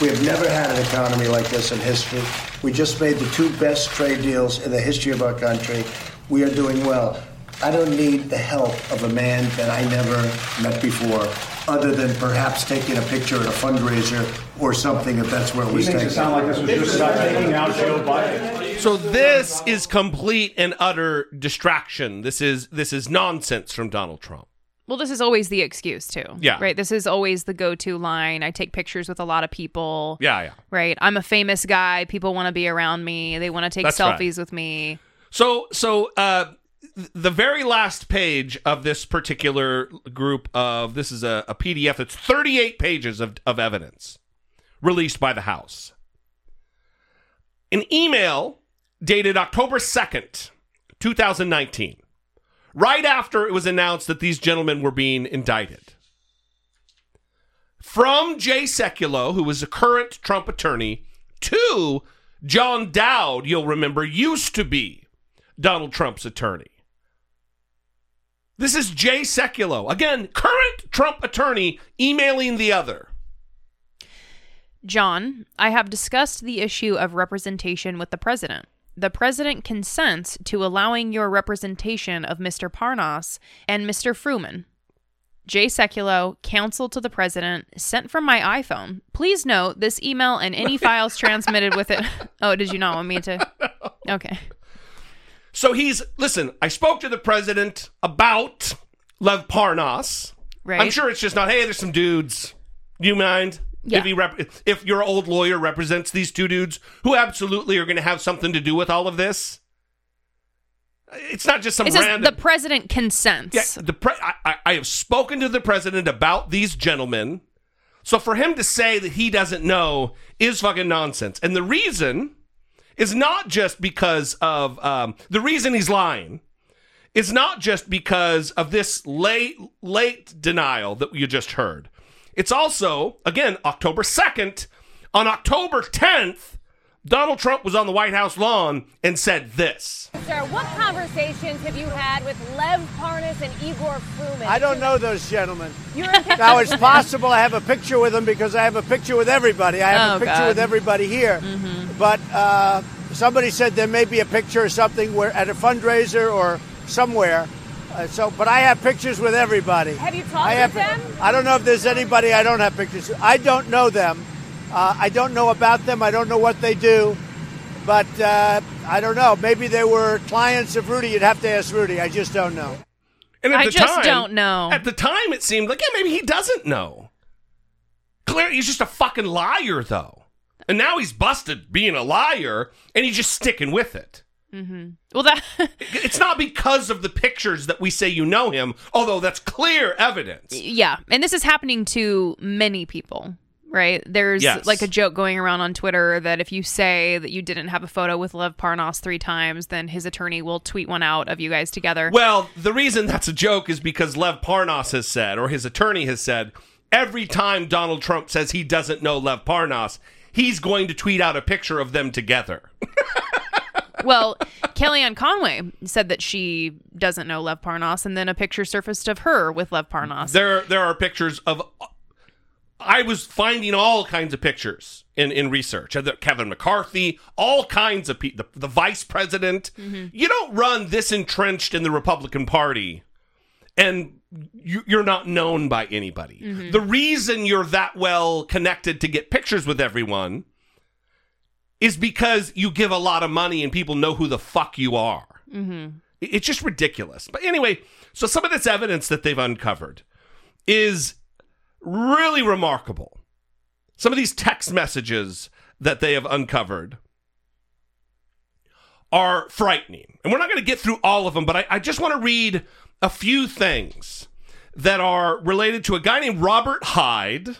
K: We have never had an economy like this in history. We just made the two best trade deals in the history of our country. We are doing well. I don't need the help of a man that I never met before, other than perhaps taking a picture at a fundraiser or something if that's where it was
M: He it sound like this was just about taking out Joe Biden.
C: So this is complete and utter distraction. This is this is nonsense from Donald Trump.
D: Well, this is always the excuse too.
C: Yeah.
D: Right. This is always the go-to line. I take pictures with a lot of people.
C: Yeah, yeah.
D: Right. I'm a famous guy. People want to be around me. They want to take
C: That's
D: selfies
C: right.
D: with me.
C: So so uh the very last page of this particular group of this is a, a PDF that's 38 pages of, of evidence released by the House. An email dated October 2nd, 2019, right after it was announced that these gentlemen were being indicted. From Jay Sekulow, who was a current Trump attorney, to John Dowd, you'll remember, used to be Donald Trump's attorney. This is Jay Sekulow, again, current Trump attorney, emailing the other.
D: John, I have discussed the issue of representation with the president. The president consents to allowing your representation of Mr. Parnas and Mr. Fruman. Jay Sekulow, counsel to the president, sent from my iPhone. Please note this email and any files transmitted with it. Oh, did you not want me to? Okay.
C: So he's listen. I spoke to the president about Lev Parnas.
D: Right.
C: I'm sure it's just not. Hey, there's some dudes. You mind
D: Yeah.
C: if he rep- if your old lawyer represents these two dudes who absolutely are going to have something to do with all of this? It's not just some
D: It says
C: random.
D: the president consents.
C: Yeah, the pre- I, I, I have spoken to the president about these gentlemen. So for him to say that he doesn't know is fucking nonsense. And the reason is not just because of um, the reason he's lying. Is not just because of this late late denial that you just heard. It's also again October second. On October tenth, Donald Trump was on the White House lawn and said this.
O: Sir, what conversations have you had with Lev Parnas and Igor Fruman?
P: I don't know those gentlemen.
O: You're in
P: Now it's possible I have a picture with them because I have a picture with everybody. I have
D: Oh,
P: a picture
D: God.
P: with everybody here. But uh, somebody said there may be a picture or something where at a fundraiser or somewhere. Uh, so, but I have pictures with everybody.
O: Have you talked
P: I have,
O: with them?
P: I don't know if there's anybody I don't have pictures. with. I don't know them. Uh, I don't know about them. I don't know what they do. But uh, I don't know. Maybe they were clients of Rudy. You'd have to ask Rudy. I just don't know.
C: And at
D: I
C: the
D: just
C: time,
D: don't know.
C: At the time, it seemed like, yeah, maybe he doesn't know. Clearly, he's just a fucking liar, though. And now he's busted being a liar, and he's just sticking with it.
D: Mm-hmm. Well, that
C: It's not because of the pictures that we say you know him, although that's clear evidence.
D: yeah, and this is happening to many people. Right? There's
C: Yes.
D: like a joke going around on Twitter that if you say that you didn't have a photo with Lev Parnas three times, then his attorney will tweet one out of you guys together.
C: Well, the reason that's a joke is because Lev Parnas has said, or his attorney has said, every time Donald Trump says he doesn't know Lev Parnas, he's going to tweet out a picture of them together.
D: well, Kellyanne Conway said that she doesn't know Lev Parnas, and then a picture surfaced of her with Lev Parnas.
C: There, there are pictures of. I was finding all kinds of pictures in in research. Kevin McCarthy, all kinds of people. The, the vice president. You don't run this entrenched in the Republican Party, and you, you're not known by anybody.
D: Mhm.
C: The reason you're that well connected to get pictures with everyone is because you give a lot of money and people know who the fuck you are.
D: Mm-hmm.
C: It's just ridiculous. But anyway, so some of this evidence that they've uncovered is really remarkable. Some of these text messages that they have uncovered are frightening. And we're not going to get through all of them, but I, I just want to read a few things that are related to a guy named Robert Hyde,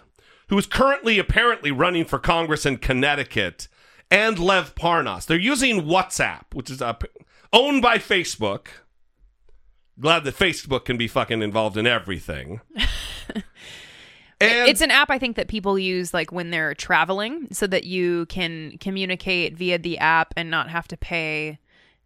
C: who is currently apparently running for Congress in Connecticut, and Lev Parnas. They're using WhatsApp, which is uh, owned by Facebook. Glad that Facebook can be fucking involved in everything.
D: it's an app I think that people use like when they're traveling so that you can communicate via the app and not have to pay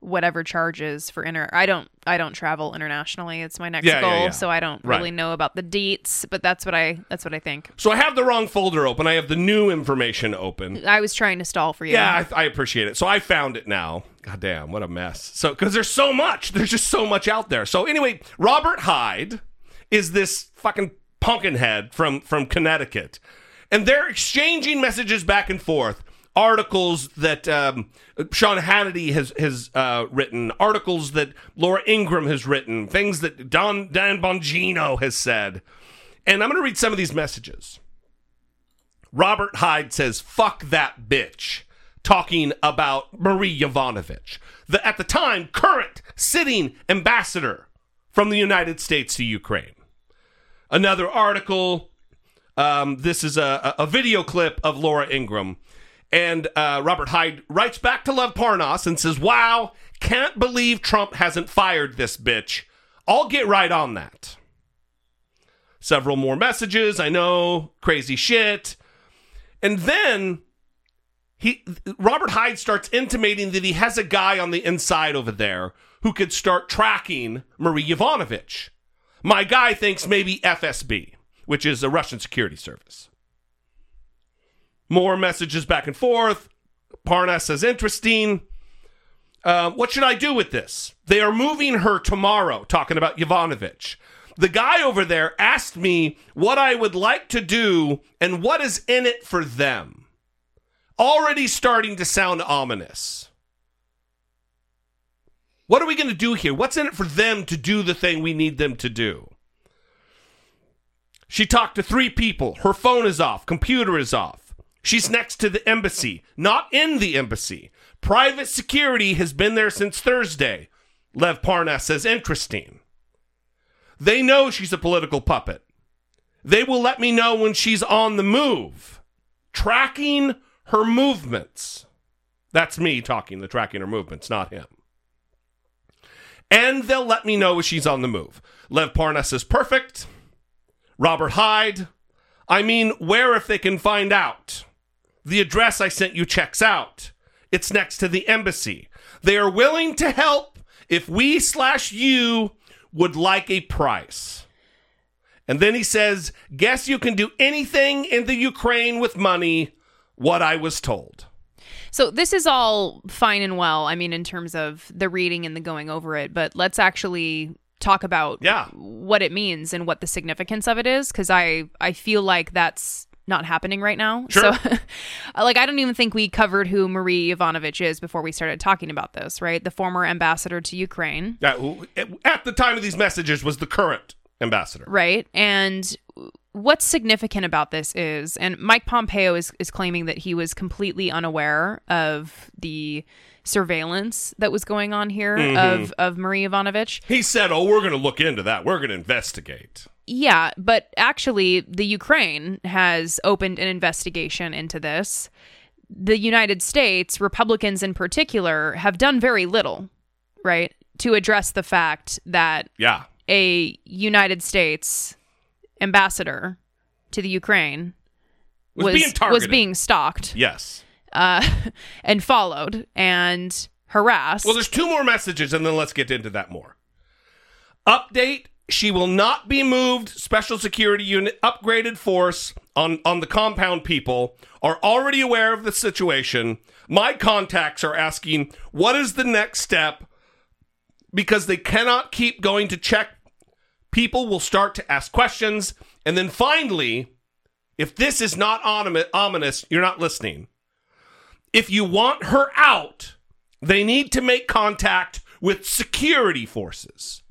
D: whatever charges for inter I don't I don't travel internationally. It's my next
C: Yeah, yeah,
D: goal,
C: yeah.
D: so I don't
C: Right.
D: really know about the deets, but that's what I that's what I think.
C: So I have the wrong folder open. I have the new information open.
D: I was trying to stall for you.
C: Yeah, I, I appreciate it. So I found it now. God damn, what a mess. So because there's so much, there's just so much out there. So anyway, Robert Hyde is this fucking pumpkin head from from Connecticut, and they're exchanging messages back and forth. Articles that um, Sean Hannity has has uh, written, articles that Laura Ingraham has written, things that Don Dan Bongino has said, and I'm going to read some of these messages. Robert Hyde says, fuck that bitch, talking about Marie Yovanovitch, the, at the time, current sitting ambassador from the United States to Ukraine. Another article, um, this is a, a a video clip of Laura Ingraham. And uh, Robert Hyde writes back to Lev Parnas and says, Wow, can't believe Trump hasn't fired this bitch. I'll get right on that. Several more messages. I know, crazy shit. And then he Robert Hyde starts intimating that he has a guy on the inside over there who could start tracking Marie Yovanovitch. My guy thinks maybe FSB, which is a Russian security service. More messages back and forth. Parnas says, interesting. Uh, what should I do with this? They are moving her tomorrow, talking about Yovanovitch. The guy over there asked me what I would like to do and what is in it for them. Already starting to sound ominous. What are we going to do here? What's in it for them to do the thing we need them to do? She talked to three people. Her phone is off, computer is off. She's next to the embassy, not in the embassy. Private security has been there since Thursday. Lev Parnas says, interesting. They know she's a political puppet. They will let me know when she's on the move, tracking her movements. That's me talking, the tracking her movements, not him. And they'll let me know if she's on the move. Lev Parnas is perfect. Robert Hyde. I mean, where if they can find out? The address I sent you checks out. It's next to the embassy. They are willing to help if we slash you would like a price. And then he says, Guess you can do anything in the Ukraine with money, what I was told.
D: So this is all fine and well, I mean, in terms of the reading and the going over it, but let's actually talk about
C: yeah.
D: what it means and what the significance of it is, because I, I feel like that's not happening right now.
C: Sure.
D: So, like, I don't even think we covered who Marie Yovanovitch is before we started talking about this, right? The former ambassador to Ukraine.
C: That, who, at the time of these messages, was the current ambassador.
D: Right. And what's significant about this is, and Mike Pompeo is, is claiming that he was completely unaware of the surveillance that was going on here
C: Mhm.
D: of, of Marie Yovanovitch.
C: He said, Oh, we're going to look into that. We're going to investigate.
D: Yeah, but actually, the Ukraine has opened an investigation into this. The United States, Republicans in particular, have done very little, right, to address the fact that
C: Yeah.
D: a United States ambassador to the Ukraine
C: Was being targeted.
D: was being stalked
C: Yes.
D: uh, and followed and harassed.
C: Well, there's two more messages, and then let's get into that more. Update she will not be moved. Special security unit upgraded force on, on the compound people are already aware of the situation. My contacts are asking, what is the next step? Because they cannot keep going to check. People will start to ask questions. And then finally, if this is not ominous- you're not listening. If you want her out, they need to make contact with security forces.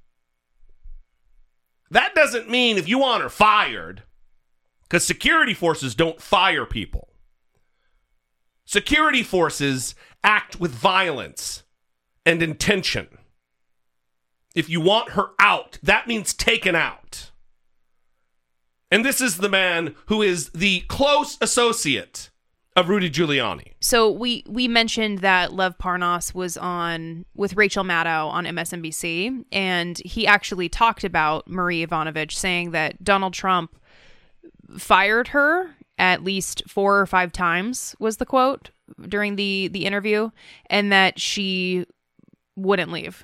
C: That doesn't mean if you want her fired, because security forces don't fire people. Security forces act with violence and intention. If you want her out, that means taken out. And this is the man who is the close associate of Rudy Giuliani.
D: So we we mentioned that Lev Parnas was on with Rachel Maddow on MSNBC, and he actually talked about Marie Yovanovitch, saying that Donald Trump fired her at least four or five times was the quote during the the interview, and that she wouldn't leave.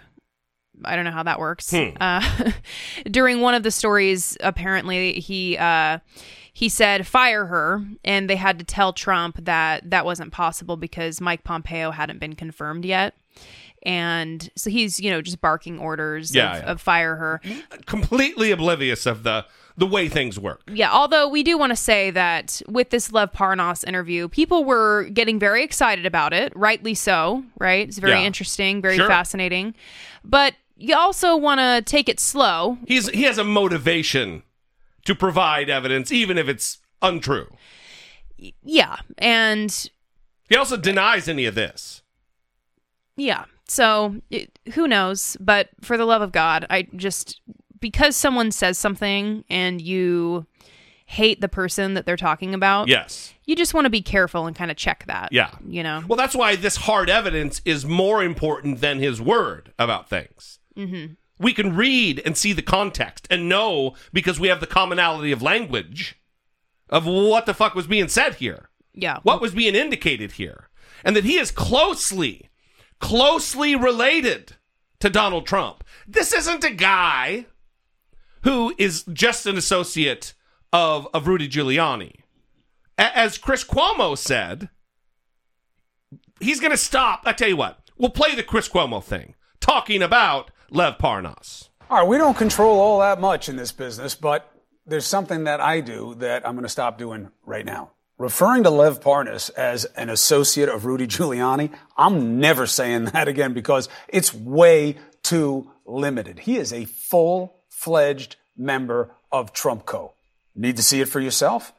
D: I don't know how that works.
Q: Hmm.
D: Uh, during one of the stories, apparently he uh, he said fire her, and they had to tell Trump that that wasn't possible because Mike Pompeo hadn't been confirmed yet, and so he's you know just barking orders
C: Yeah,
D: of,
C: yeah.
D: of fire her.
C: Completely oblivious of the the way things work.
D: Yeah, although we do want to say that with this Lev Parnas interview, people were getting very excited about it, rightly so, right? It's very
C: Yeah.
D: interesting, very
C: Sure.
D: fascinating. But you also want to take it slow.
C: He's he has a motivation to provide evidence, even if it's untrue.
D: Yeah, and
C: He also denies any of this.
D: yeah. So it, who knows? But for the love of God, I just because someone says something and you hate the person that they're talking about.
C: Yes.
D: You just want to be careful and kind of check that.
C: Yeah.
D: You know.
C: Well, that's why this hard evidence is more important than his word about things.
D: Mm-hmm.
C: We can read and see the context and know because we have the commonality of language of what the fuck was being said here.
D: Yeah.
C: What was being indicated here? and that he is closely, closely related to Donald Trump. This isn't a guy who is just an associate of, of Rudy Giuliani. A- As Chris Cuomo said, he's going to stop. I tell you what, we'll play the Chris Cuomo thing, talking about Lev Parnas.
Q: All right, we don't control all that much in this business, but there's something that I do that I'm going to stop doing right now. Referring to Lev Parnas as an associate of Rudy Giuliani, I'm never saying that again because it's way too limited. He is a full fledged member of Trump Co. Need to see it for yourself?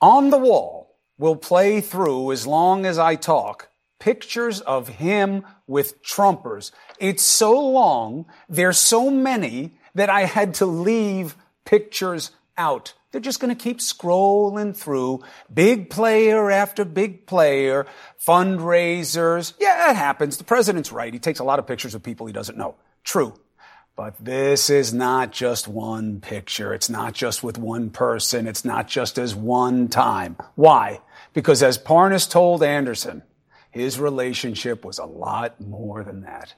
Q: On the wall will play through as long as I talk pictures of him with Trumpers. It's so long, there's so many that I had to leave pictures out. They're just going to keep scrolling through big player after big player, fundraisers. Yeah, it happens. The president's right. He takes a lot of pictures of people he doesn't know. True. But this is not just one picture. It's not just with one person. It's not just as one time. Why? Because as Parnas told Anderson, his relationship was a lot more than that.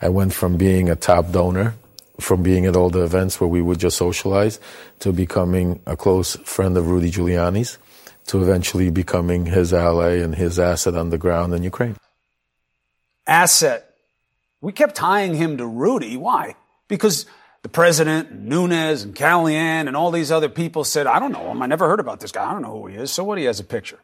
J: I went from being a top donor, from being at all the events where we would just socialize, to becoming a close friend of Rudy Giuliani's, to eventually becoming his ally and his asset on the ground in Ukraine.
Q: Asset. We kept tying him to Rudy. Why? Because the president, Nunes, and Callahan, and all these other people said, I don't know him. I never heard about this guy. I don't know who he is. So what? He has a picture.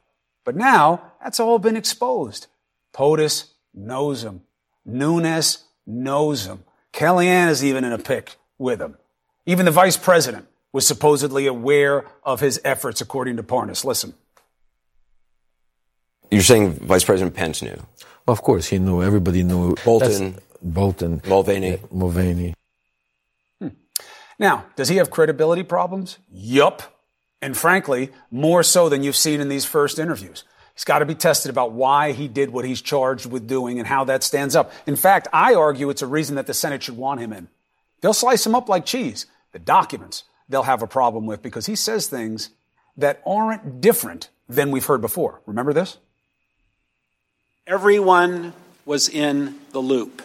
Q: But now that's all been exposed. POTUS knows him. Nunes knows him. Callahan is even in a pic with him. Even the vice president was supposedly aware of his efforts, according to Parnas. Listen.
R: You're saying Vice President Pence knew?
J: Of course, he knew. Everybody knew.
R: Bolton.
J: That's- Bolton.
R: Mulvaney.
J: Mulvaney. Hmm.
Q: Now, does he have credibility problems? Yup. And frankly, more so than you've seen in these first interviews. He's got to be tested about why he did what he's charged with doing and how that stands up. In fact, I argue it's a reason that the Senate should want him in. They'll slice him up like cheese. The documents they'll have a problem with because he says things that aren't different than we've heard before. Remember this?
S: Everyone was in the loop.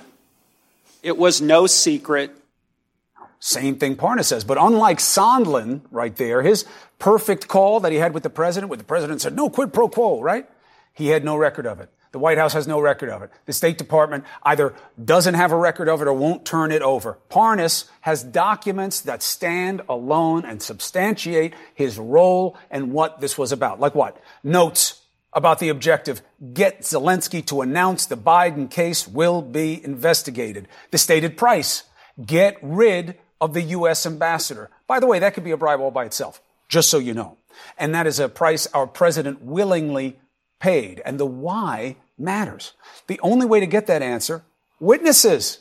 S: It was no secret.
Q: Same thing Parnas says. But unlike Sondland right there, his perfect call that he had with the president, where the president said, no quid pro quo, right? He had no record of it. The White House has no record of it. The State Department either doesn't have a record of it or won't turn it over. Parnas has documents that stand alone and substantiate his role and what this was about. Like what? Notes about the objective. Get Zelensky to announce the Biden case will be investigated. The stated price. Get rid of the U.S. ambassador. By the way, that could be a bribe all by itself, just so you know. And that is a price our president willingly paid. And the why matters. The only way to get that answer, witnesses.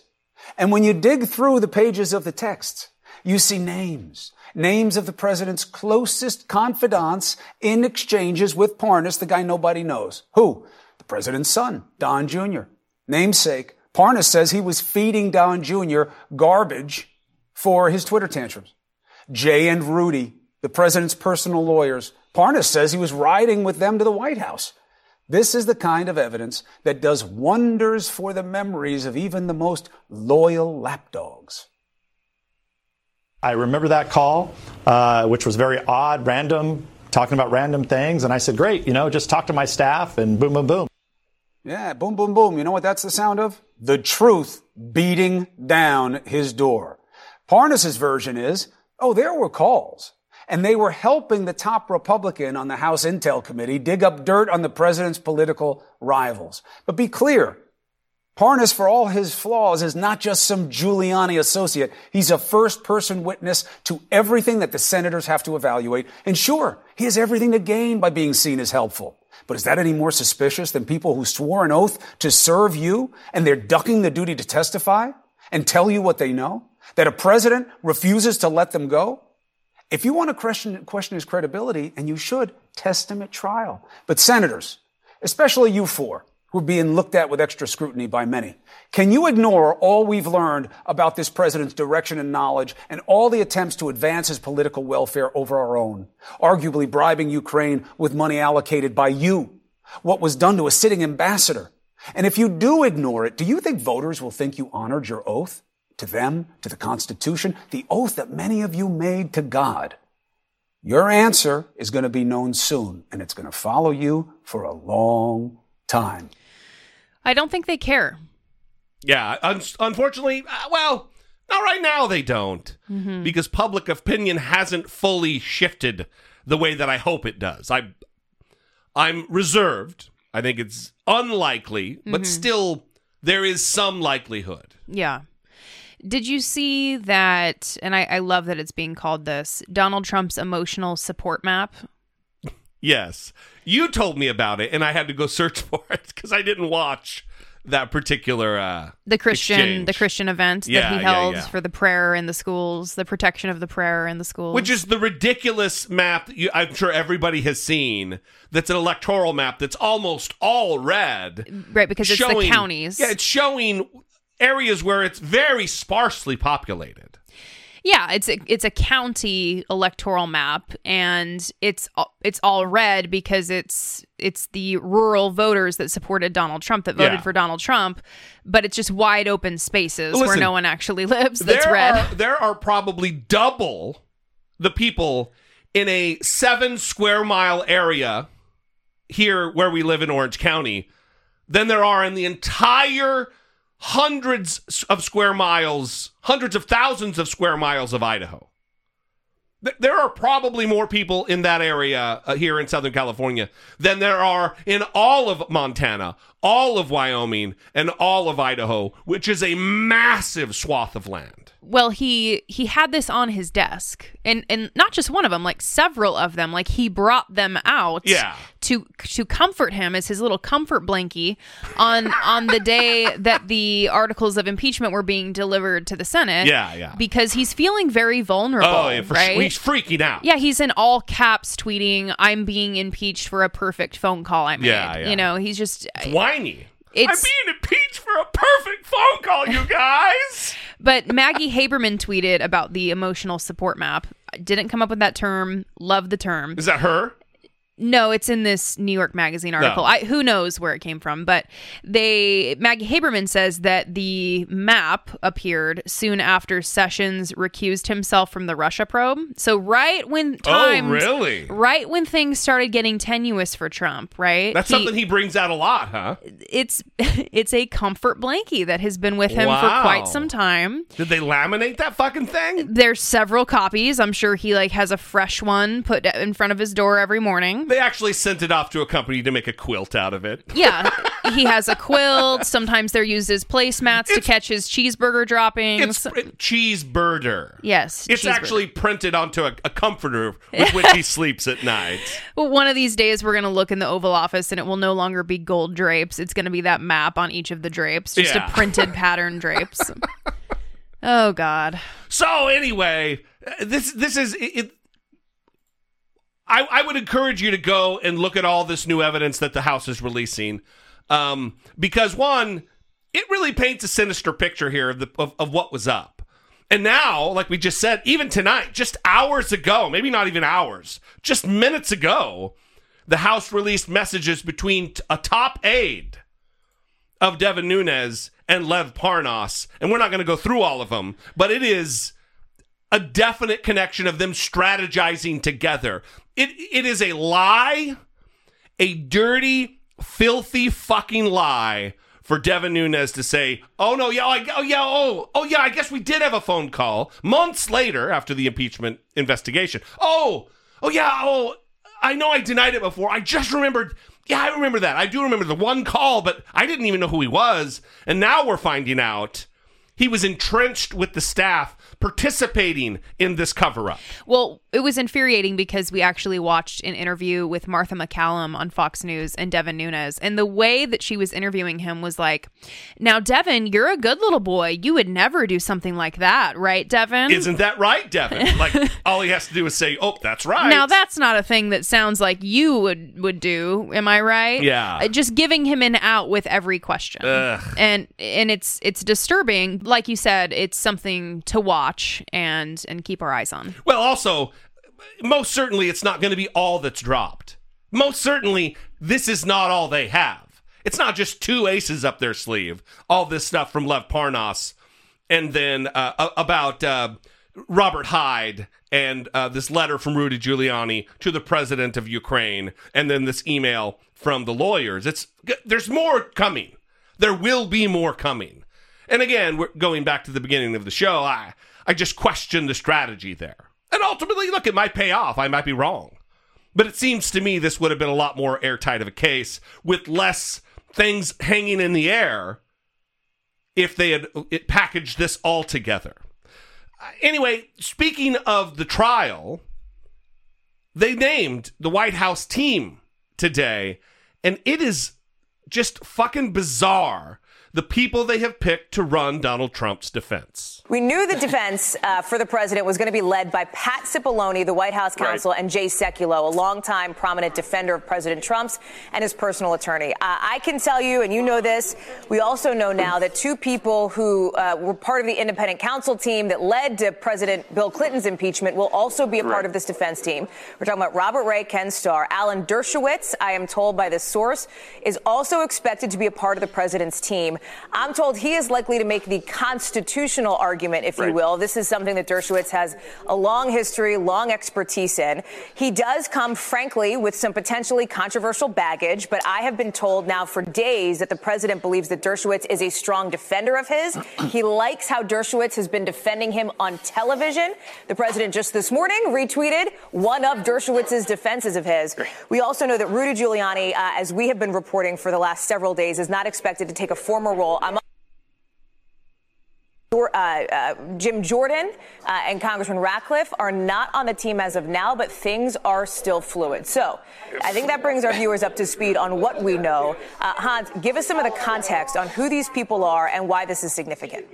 Q: And when you dig through the pages of the texts, you see names, names of the president's closest confidants in exchanges with Parnas, the guy nobody knows. Who? The president's son, Don Jr. Namesake. Parnas says he was feeding Don Jr. garbage for his Twitter tantrums. Jay and Rudy, the president's personal lawyers. Parnas says he was riding with them to the White House. This is the kind of evidence that does wonders for the memories of even the most loyal lapdogs.
T: I remember that call, uh, which was very odd, random, talking about random things. And I said, great, you know, just talk to my staff and boom, boom, boom.
Q: Yeah, boom, boom, boom. You know what that's the sound of? The truth beating down his door. Parnas's version is, oh, there were calls. And they were helping the top Republican on the House Intel Committee dig up dirt on the president's political rivals. But be clear, Parnas, for all his flaws, is not just some Giuliani associate. He's a first person witness to everything that the senators have to evaluate. And sure, he has everything to gain by being seen as helpful. But is that any more suspicious than people who swore an oath to serve you and they're ducking the duty to testify and tell you what they know? That a president refuses to let them go? If you want to question, question his credibility, and you should, test him at trial. But senators, especially you four, who are being looked at with extra scrutiny by many. Can you ignore all we've learned about this president's direction and knowledge and all the attempts to advance his political welfare over our own, arguably bribing Ukraine with money allocated by you? What was done to a sitting ambassador? And if you do ignore it, do you think voters will think you honored your oath to them, to the Constitution, the oath that many of you made to God? Your answer is going to be known soon, and it's going to follow you for a long time.
D: I don't think they care.
C: Yeah, un- unfortunately, uh, well, not right now they don't.
D: Mhm.
C: Because public opinion hasn't fully shifted the way that I hope it does. I I'm reserved. I think it's unlikely, but
D: Mhm.
C: still there is some likelihood.
D: Yeah. Did you see that? And I, I love that it's being called this Donald Trump's emotional support map.
C: Yes. You told me about it and I had to go search for it cuz I didn't watch that particular uh
D: The Christian,
C: exchange.
D: the Christian event
C: Yeah,
D: that he held
C: yeah.
D: for the prayer in the schools, the protection of the prayer in the schools.
C: Which is the ridiculous map you, I'm sure everybody has seen. That's an electoral map that's almost all red.
D: Right, because it's the counties.
C: Yeah, it's showing areas where it's very sparsely populated.
D: Yeah, it's a, it's a county electoral map, and it's all- it's all red because it's it's the rural voters that supported Donald Trump that voted
C: Yeah.
D: for Donald Trump, but it's just wide open spaces where no one actually lives. That's
C: there
D: red.
C: Are, there are probably double the people in a seven square mile area here where we live in Orange County than there are in the entire hundreds of square miles, hundreds of thousands of square miles of Idaho. There are probably more people in that area uh, here in Southern California than there are in all of Montana, all of Wyoming, and all of Idaho, which is a massive swath of land.
D: well he he had this on his desk and and not just one of them like several of them like he brought them out
C: Yeah.
D: To to comfort him as his little comfort blankie on on the day that the articles of impeachment were being delivered to the senate
C: Yeah, yeah.
D: because he's feeling very vulnerable
C: oh, yeah, for
D: right
C: sure. He's freaking out.
D: yeah, he's in all caps tweeting, "I'm being impeached for a perfect phone call I made."
C: Yeah, yeah.
D: You know, he's just
C: Whiny.
D: It's
C: I'm being impeached for a perfect phone call, you guys.
D: But Maggie Haberman tweeted about the emotional support map. Didn't come up with that term. Love the term.
C: Is that her?
D: No, it's in this New York Magazine article.
C: No.
D: I, who knows where it came from? But they Maggie Haberman says that the map appeared soon after Sessions recused himself from the Russia probe. So right when oh, times,
C: Oh, really?
D: right when things started getting tenuous for Trump, right?
C: That's
D: He-
C: something he brings out a lot, huh?
D: It's it's a comfort blankie that has been with him for quite some time.
C: Did they laminate that fucking thing?
D: There's several copies. I'm sure he like has a fresh one put in front of his door every morning. Mm-hmm.
C: They actually sent it off to a company to make a quilt out of it.
D: Yeah, he has a quilt. Sometimes they're used as placemats to catch his cheeseburger droppings.
C: It's cheeseburger.
D: yes,
C: It's
D: cheeseburger.
C: actually printed onto a, a comforter with which he sleeps at night.
D: Well, one of these days we're gonna look in the Oval Office and it will no longer be gold drapes. It's gonna be that map on each of the drapes, just
C: Yeah.
D: a printed pattern drapes. Oh God.
C: So anyway, this this is it. I, I would encourage you to go and look at all this new evidence that the House is releasing, um, because one, it really paints a sinister picture here of, the, of of what was up. And now, like we just said, even tonight, just hours ago, maybe not even hours, just minutes ago, the House released messages between a top aide of Devin Nunes and Lev Parnas. And we're not going to go through all of them, but it is a definite connection of them strategizing together. It it is a lie, a dirty, filthy fucking lie for Devin Nunes to say, "Oh no, yeah, I, oh yeah, oh oh yeah, I guess we did have a phone call months later after the impeachment investigation. Oh oh yeah, oh I know I denied it before. I just remembered." Yeah, I remember that. I do remember the one call, but I didn't even know who he was. And now we're finding out he was entrenched with the staff participating in this cover up.
D: Well, it was infuriating because we actually watched an interview with Martha MacCallum on Fox News and Devin Nunes. And the way that she was interviewing him was like, Now, Devin, you're a good little boy. You would never do something like that, right, Devin?
C: Isn't that right, Devin? Like all he has to do is say, "Oh, that's right."
D: Now that's not a thing that sounds like you would would do. Am I right?
C: Yeah.
D: Uh, Just giving him an out with every question.
C: Ugh.
D: And and it's it's disturbing. Like you said, it's something to watch and and keep our eyes on.
C: Well, also, most certainly it's not going to be all that's dropped. Most certainly, this is not all they have. It's not just two aces up their sleeve. All this stuff from Lev Parnas, and then uh, about uh, Robert Hyde, and uh, this letter from Rudy Giuliani to the president of Ukraine, and then this email from the lawyers. It's there's more coming. There will be more coming. And again, we're going back to the beginning of the show. I I just question the strategy there. And ultimately, look, it might pay off. I might be wrong. But it seems to me this would have been a lot more airtight of a case with less things hanging in the air if they had packaged this all together. Anyway, speaking of the trial, they named the White House team today, and it is just fucking bizarre the people they have picked to run Donald Trump's defense.
O: We knew the defense uh, for the president was going to be led by Pat Cipollone, the White House counsel, and Jay Sekulow, a longtime prominent defender of President Trump's and his personal attorney. Uh, I can tell you, and you know this, we also know now that two people who uh, were part of the independent counsel team that led to President Bill Clinton's impeachment will also be a part of this defense team. We're talking about Robert Ray, Ken Starr. Alan Dershowitz, I am told by this source, is also expected to be a part of the president's team. I'm told he is likely to make the constitutional argument, if you will. This is something that Dershowitz has a long history, long expertise in. He does come, frankly, with some potentially controversial baggage, but I have been told now for days that the president believes that Dershowitz is a strong defender of his. he likes how Dershowitz has been defending him on television. The president just this morning retweeted one of Dershowitz's defenses of his. We also know that Rudy Giuliani, uh, as we have been reporting for the last several days, is not expected to take a role. I'm uh, uh, Jim Jordan uh, and Congressman Ratcliffe are not on the team as of now, but things are still fluid. So I think that brings our viewers up to speed on what we know. Uh, Hans, give us some of the context on who these people are and why this is significant.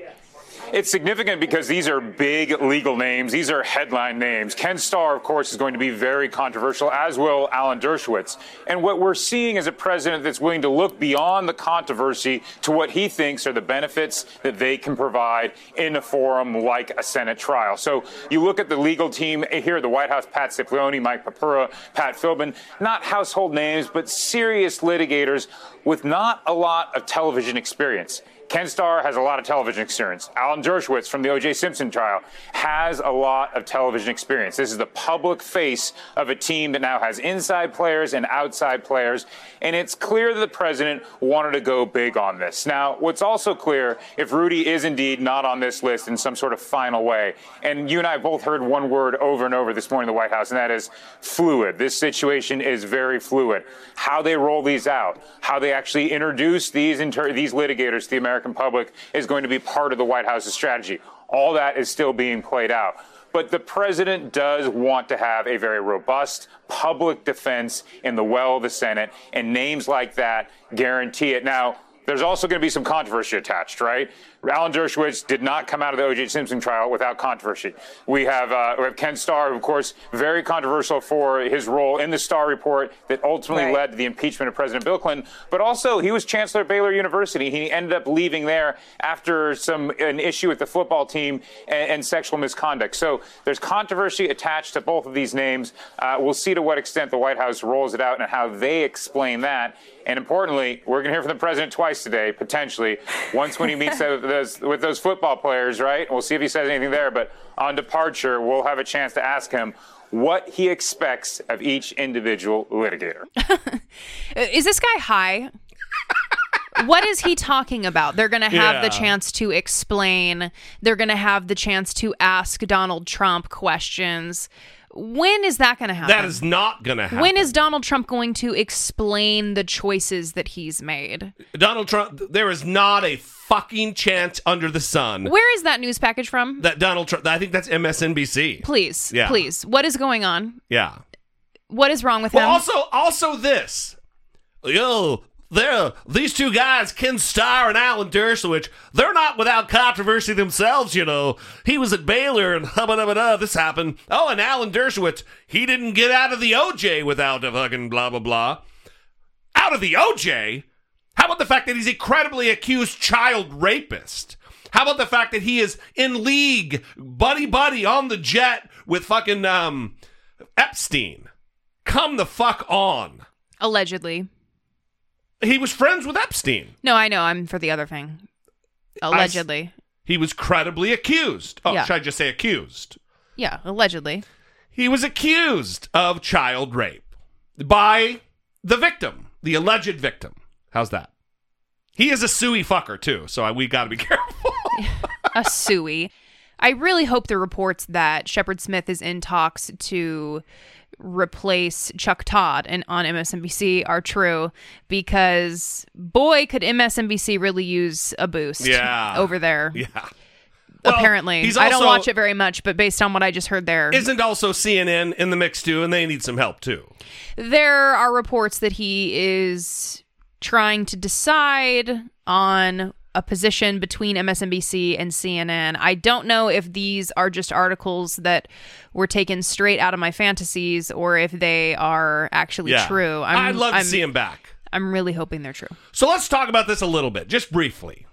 U: It's significant because these are big legal names. These are headline names. Ken Starr, of course, is going to be very controversial, as will Alan Dershowitz. And what we're seeing is a president that's willing to look beyond the controversy to what he thinks are the benefits that they can provide in a forum like a Senate trial. So you look at the legal team here at the White House, Pat Cipollone, Mike Purpura, Pat Philbin, not household names, but serious litigators with not a lot of television experience. Ken Starr has a lot of television experience. Alan Dershowitz from the O.J. Simpson trial has a lot of television experience. This is the public face of a team that now has inside players and outside players, and it's clear that the president wanted to go big on this. Now, what's also clear, if Rudy is indeed not on this list in some sort of final way, and you and I both heard one word over and over this morning in the White House, and that is fluid. This situation is very fluid. How they roll these out, how they actually introduce these inter- these litigators to the American public is going to be part of the White House's strategy. All that is still being played out. But the president does want to have a very robust public defense in the well of the Senate, and names like that guarantee it. Now, there's also going to be some controversy attached, right? Alan Dershowitz did not come out of the O.J. Simpson trial without controversy. We have, uh, we have Ken Starr, of course, very controversial for his role in the Starr report that ultimately
O: Right.
U: led to the impeachment of President Bill Clinton. But also, he was chancellor at Baylor University. He ended up leaving there after some an issue with the football team and, and sexual misconduct. So there's controversy attached to both of these names. Uh, we'll see to what extent the White House rolls it out and how they explain that. And importantly, we're going to hear from the president twice today, potentially. Once when he meets with those, with those football players, right? We'll see if he says anything there. But on departure, we'll have a chance to ask him what he expects of each individual litigator.
D: Is this guy high? what is he talking about? They're going to have the chance to explain. They're going to have the chance to ask Donald Trump questions. When is that going to happen?
C: That is not going to happen.
D: When is Donald Trump going to explain the choices that he's made?
C: Donald Trump? There is not a fucking chance under the sun
D: Where is that news package from?
C: that Donald Trump. I think that's MSNBC.
D: Please,
C: Yeah.
D: please. What is going on?
C: Yeah.
D: What is wrong with
C: Well,
D: him?
C: also, also this. Yo, they're these two guys, Ken Starr and Alan Dershowitz. They're not without controversy themselves, you know. He was at Baylor and hubba dubba da. This happened. Oh, and Alan Dershowitz, he didn't get out of the OJ without a fucking blah blah blah. Out of the OJ. How about the fact that he's a credibly accused child rapist? How about the fact that he is in league, buddy buddy, on the jet with fucking um, Epstein? Come the fuck on.
D: Allegedly.
C: He was friends with Epstein.
D: No, I know. I'm for the other thing. Allegedly.
C: He was credibly accused. Oh,
D: Yeah.
C: should I just say accused?
D: yeah, allegedly.
C: He was accused of child rape by the victim, the alleged victim. How's that? He is a suey fucker too, so I, we got to be careful.
D: a suey. I really hope the reports that Shepard Smith is in talks to replace Chuck Todd and on MSNBC are true because boy could MSNBC really use a boost
C: Yeah.
D: over there.
C: Yeah.
D: Apparently.
C: he's
D: I don't watch it very much, but based on what I just heard there,
C: Isn't also CNN in the mix too, and they need some help too.
D: there are reports that he is trying to decide on a position between MSNBC and CNN. I don't know if these are just articles that were taken straight out of my fantasies or if they are actually
C: Yeah.
D: true.
C: I'd love
D: I'm,
C: to see him back.
D: I'm really hoping they're true.
C: So let's talk about this a little bit, just briefly.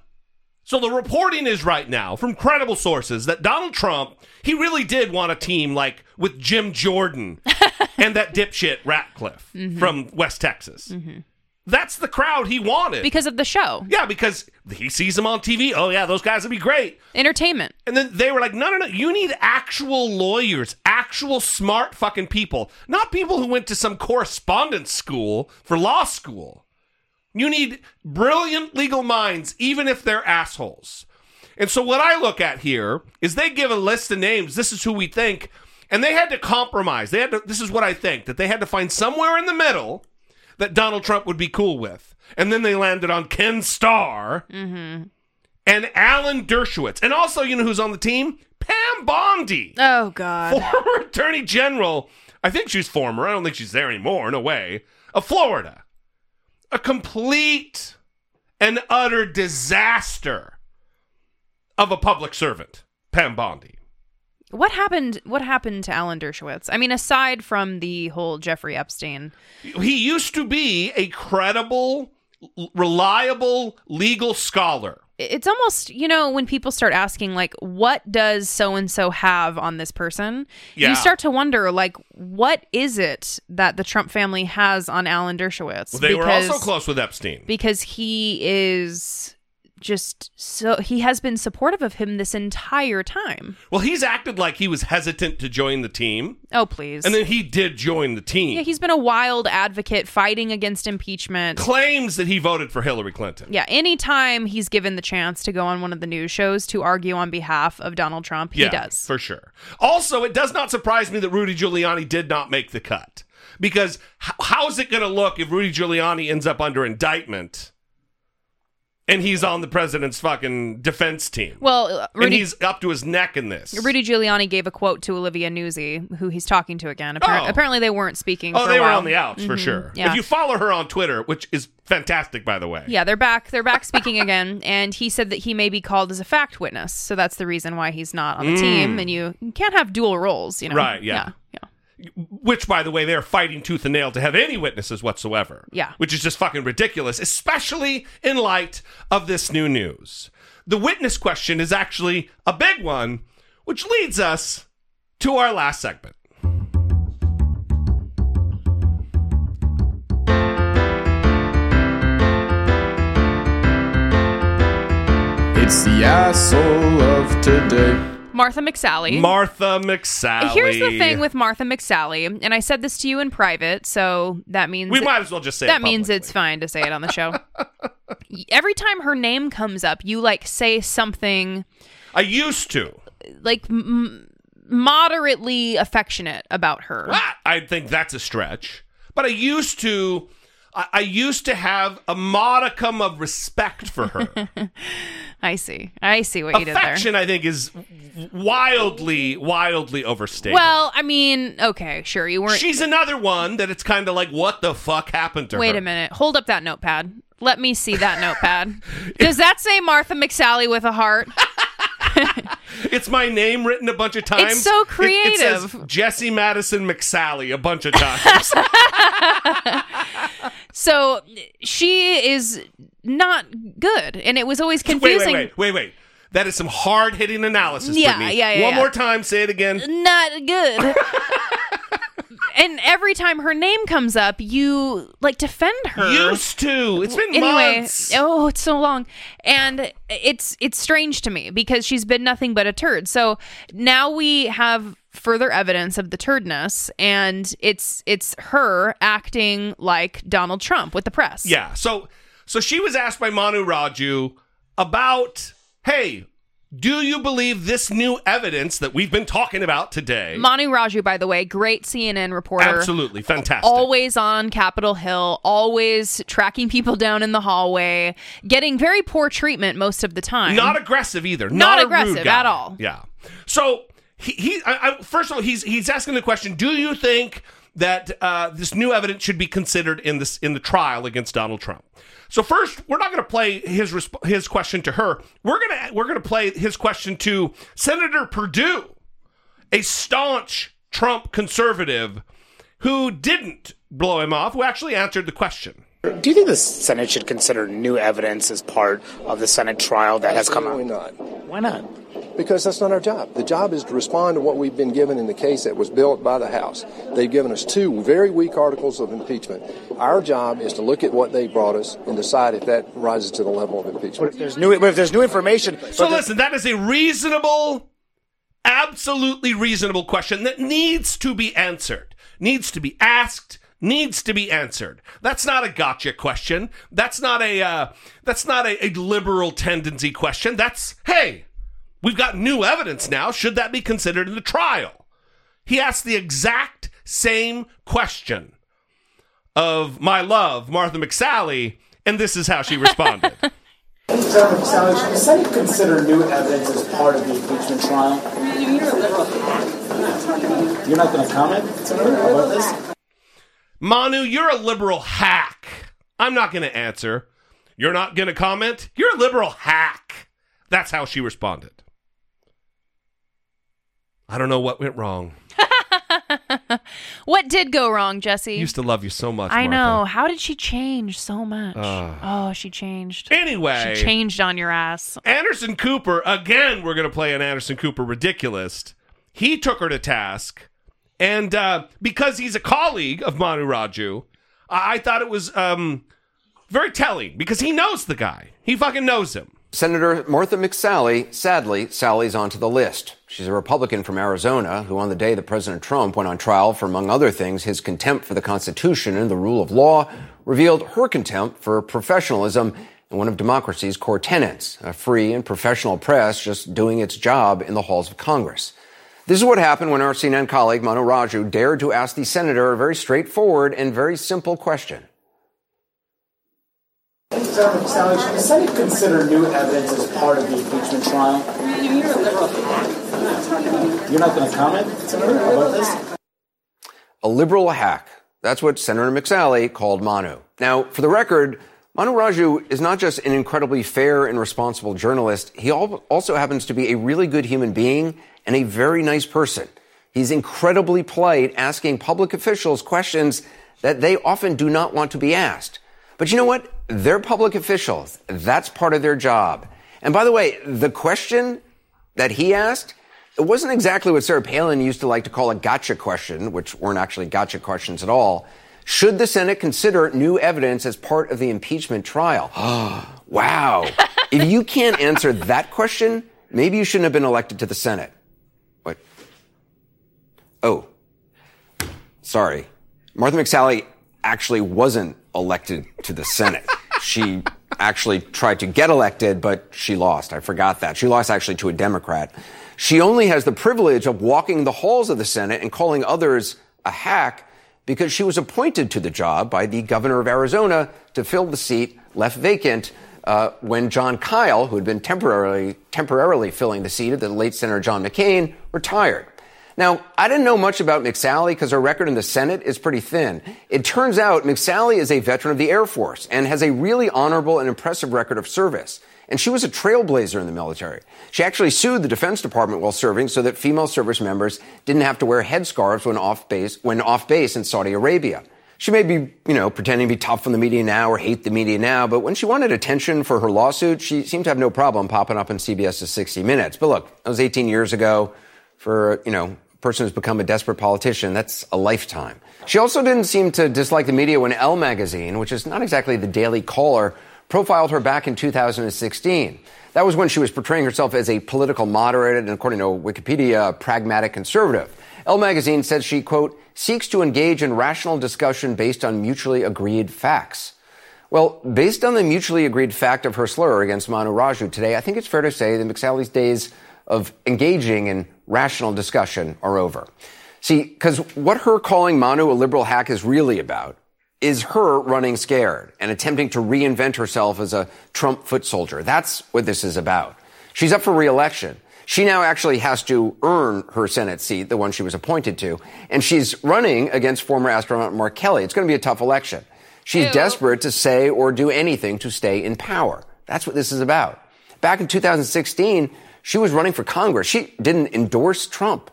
C: So the reporting is right now from credible sources that Donald Trump, he really did want a team like with Jim Jordan and that dipshit Ratcliffe
D: Mhm.
C: from West Texas. That's the crowd he wanted.
D: Because of the show.
C: yeah, because he sees them on TV. Oh yeah, those guys would be great.
D: Entertainment.
C: And then they were like, no, no, no. You need actual lawyers, actual smart fucking people, not people who went to some correspondence school for law school. You need brilliant legal minds, even if they're assholes. And so what I look at here is they give a list of names. This is who we think. And they had to compromise. They had to, this is what I think, that they had to find somewhere in the middle that Donald Trump would be cool with. And then they landed on Ken Starr
D: Mm-hmm.
C: and Alan Dershowitz. And also, you know who's on the team? Pam Bondi,
D: Oh God.
C: former Attorney General. I think she's former. I don't think she's there anymore. No way. Of Florida. A complete and utter disaster of a public servant, Pam Bondi.
D: What happened what happened to Alan Dershowitz? I mean, aside from the whole Jeffrey Epstein.
C: He used to be a credible, reliable legal scholar.
D: it's almost you know when people start asking like what does so and so have on this person
C: Yeah.
D: you start to wonder like what is it that the trump family has on alan dershowitz
C: Well, they were also close with Epstein.
D: because he is just so he has been supportive of him this entire time
C: Well, he's acted like he was hesitant to join the team,
D: oh please
C: and then he did join the team.
D: yeah he's been a wild advocate fighting against impeachment
C: claims that he voted for Hillary Clinton.
D: yeah, anytime he's given the chance to go on one of the news shows to argue on behalf of Donald Trump, he
C: yeah,
D: does.
C: for sure. Also, it does not surprise me that Rudy Giuliani did not make the cut because how's it going to look if Rudy Giuliani ends up under indictment and he's on the president's fucking defense team?
D: Well, uh,
C: and he's up to his neck in this.
D: Rudy Giuliani gave a quote to Olivia Nuzzi, who he's talking to again. Appar-
C: Oh.
D: Apparently, they weren't speaking.
C: Oh,
D: for
C: they were on the outs for
D: Mhm,
C: sure.
D: Yeah.
C: If you follow her on Twitter, which is fantastic, by the way.
D: yeah, they're back. They're back speaking again, and he said that he may be called as a fact witness. So that's the reason why he's not on the
C: Mm.
D: team. And you, you can't have dual roles, you know?
C: Right, yeah. yeah. Which, by the way, they're fighting tooth and nail to have any witnesses whatsoever.
D: Yeah.
C: Which is just fucking ridiculous, especially in light of this new news. The witness question is actually a big one, which leads us to our last segment.
V: It's the asshole of today.
D: Martha McSally.
C: Martha McSally.
D: Here's the thing with Martha McSally, and I said this to you in private, so that means
C: We might as well just say it
D: that means it's fine to say it on the show. Every time her name comes up, you like say something
C: I used to.
D: like m- moderately affectionate about her.
C: Ah, I think that's a stretch. But I used to I, I used to have a modicum of respect for her.
D: I see. I see what you did there.
C: Affection, I think, is wildly, wildly overstated.
D: Well, I mean, okay, sure, you weren't.
C: She's another one that it's kind of like, what the fuck happened to
D: Wait
C: her?
D: Wait a minute. Hold up that notepad. Let me see that notepad. Does that say Martha McSally with a heart?
C: It's my name written a bunch of times.
D: It's so
C: It- It, says
D: creative.
C: Jesse Madison McSally a bunch of times.
D: So she is not good, and it was always
C: wait,
D: confusing.
C: wait, wait, wait, wait. That is some hard hitting analysis.
D: Yeah,
C: Brittany.
D: yeah, yeah,
C: One
D: yeah.
C: more time, say it again.
D: Not good. and every time her name comes up, you like defend her.
C: Used to. It's been
D: anyway.
C: months.
D: Oh, it's so long, and it's it's strange to me because she's been nothing but a turd. So now we have further evidence of the turdness, and it's it's her acting like Donald Trump with the press.
C: Yeah. So so she was asked by Manu Raju about, hey, do you believe this new evidence that we've been talking about today?
D: Manu Raju, by the way, great CNN reporter.
C: Absolutely fantastic.
D: Always on Capitol Hill, always tracking people down in the hallway, getting very poor treatment most of the time.
C: Not aggressive either.
D: Not
C: Not,
D: aggressive at all.
C: Yeah. So he, he I, I, first of all, he's he's asking the question: Do you think that uh, this new evidence should be considered in this in the trial against Donald Trump? So first, we're not going to play his resp- his question to her. We're gonna we're gonna play his question to Senator Perdue, a staunch Trump conservative who didn't blow him off, who actually answered the question.
W: Do you think the Senate should consider new evidence as part of the Senate trial that has come out?
X: Absolutely not.
W: Why not?
X: Because that's not our job. The job is to respond to what we've been given in the case that was built by the House. They've given us two very weak articles of impeachment. Our job is to look at what they brought us and decide if that rises to the level of impeachment.
W: But There's new, if there's new information.
C: So listen, that is a reasonable, absolutely reasonable question that needs to be answered, needs to be asked, needs to be answered. That's not a gotcha question. That's not a uh, that's not a, a liberal tendency question. That's hey, we've got new evidence now. Should that be considered in the trial? He asked the exact same question of my love, Martha McSally, and this is how she responded.
W: Senator Sally, should the Senate consider new evidence as part of the impeachment trial? You're not going to comment, Senator, about this?
C: Manu, you're a liberal hack. I'm not going to answer. You're not going to comment? You're a liberal hack. That's how she responded. I don't know what went wrong.
D: What did go wrong, Jesse?
C: I used to love you so much.
D: I
C: Martha.
D: know. How did she change so much?
C: Ah.
D: oh, she changed.
C: Anyway.
D: She changed on your ass.
C: Anderson Cooper, again, we're going to play an Anderson Cooper RidicuList. He took her to task. And uh, because he's a colleague of Manu Raju, I, I thought it was um, very telling because he knows the guy. He fucking knows him.
R: Senator Martha McSally, sadly, Sally's onto the list. She's a Republican from Arizona who, on the day that President Trump went on trial for, among other things, his contempt for the Constitution and the rule of law, revealed her contempt for professionalism and one of democracy's core tenets, a free and professional press just doing its job in the halls of Congress. This is what happened when our CNN colleague, Manu Raju, dared to ask the senator a very straightforward and very simple question.
W: Senator Sally, should the Senate consider new evidence as part of the impeachment trial? You're not going to comment, Senator, about this?
R: A liberal hack. That's what Senator McSally called Manu. Now, for the record, Manu Raju is not just an incredibly fair and responsible journalist, he also happens to be a really good human being and a very nice person. He's incredibly polite, asking public officials questions that they often do not want to be asked. But you know what? They're public officials. That's part of their job. And by the way, the question that he asked, it wasn't exactly what Sarah Palin used to like to call a gotcha question, which weren't actually gotcha questions at all. Should the Senate consider new evidence as part of the impeachment trial? wow. if you can't answer that question, maybe you shouldn't have been elected to the Senate. Oh. Sorry. Martha McSally actually wasn't elected to the Senate. She actually tried to get elected, but she lost. I forgot that. She lost actually to a Democrat. She only has the privilege of walking the halls of the Senate and calling others a hack because she was appointed to the job by the governor of Arizona to fill the seat left vacant uh, when Jon Kyl, who had been temporarily temporarily filling the seat of the late Senator John McCain, retired. Now, I didn't know much about McSally because her record in the Senate is pretty thin. It turns out McSally is a veteran of the Air Force and has a really honorable and impressive record of service. And she was a trailblazer in the military. She actually sued the Defense Department while serving so that female service members didn't have to wear headscarves when off base, when off base in Saudi Arabia. She may be, you know, pretending to be tough on the media now or hate the media now, but when she wanted attention for her lawsuit, she seemed to have no problem popping up in CBS's 60 Minutes. But look, that was 18 years ago. For, you know, person who's become a desperate politician, that's a lifetime. She also didn't seem to dislike the media when Elle magazine, which is not exactly the Daily Caller, profiled her back in 2016. That was when she was portraying herself as a political moderate and, according to Wikipedia, a pragmatic conservative. Elle magazine says she, quote, seeks to engage in rational discussion based on mutually agreed facts. Well, based on the mutually agreed fact of her slur against Manu Raju today, I think it's fair to say that McSally's days of engaging in rational discussion are over. See, because what her calling Manu a liberal hack is really about is her running scared and attempting to reinvent herself as a Trump foot soldier. That's what this is about. She's up for reelection. She now actually has to earn her Senate seat, the one she was appointed to, and she's running against former astronaut Mark Kelly. It's going to be a tough election. She's Ew. desperate to say or do anything to stay in power. That's what this is about. Back in 2016, she was running for Congress. She didn't endorse Trump.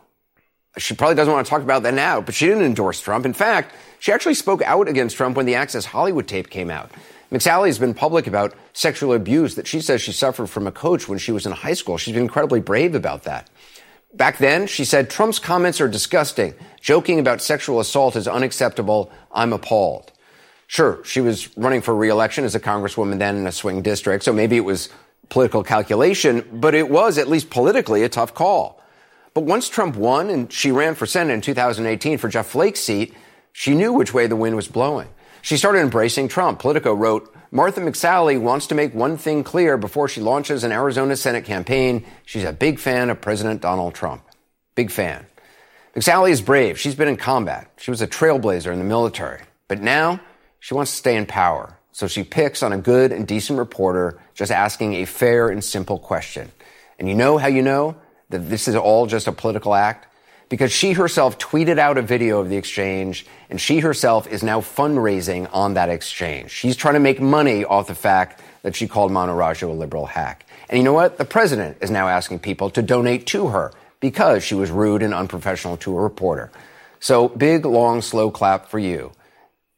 R: She probably doesn't want to talk about that now, but she didn't endorse Trump. In fact, she actually spoke out against Trump when the Access Hollywood tape came out. McSally has been public about sexual abuse that she says she suffered from a coach when she was in high school. She's been incredibly brave about that. Back then, she said, Trump's comments are disgusting. Joking about sexual assault is unacceptable. I'm appalled. Sure, she was running for reelection as a congresswoman then in a swing district, so maybe it was political calculation, but it was at least politically a tough call. But once Trump won and she ran for Senate in 2018 for Jeff Flake's seat, she knew which way the wind was blowing. She started embracing Trump. Politico wrote, Martha McSally wants to make one thing clear before she launches an Arizona Senate campaign. She's a big fan of President Donald Trump. Big fan. McSally is brave. She's been in combat. She was a trailblazer in the military. But now she wants to stay in power. So she picks on a good and decent reporter just asking a fair and simple question. And you know how you know that this is all just a political act? Because she herself tweeted out a video of the exchange and she herself is now fundraising on that exchange. She's trying to make money off the fact that she called Raju a liberal hack. And you know what? The president is now asking people to donate to her because she was rude and unprofessional to a reporter. So big, long, slow clap for you.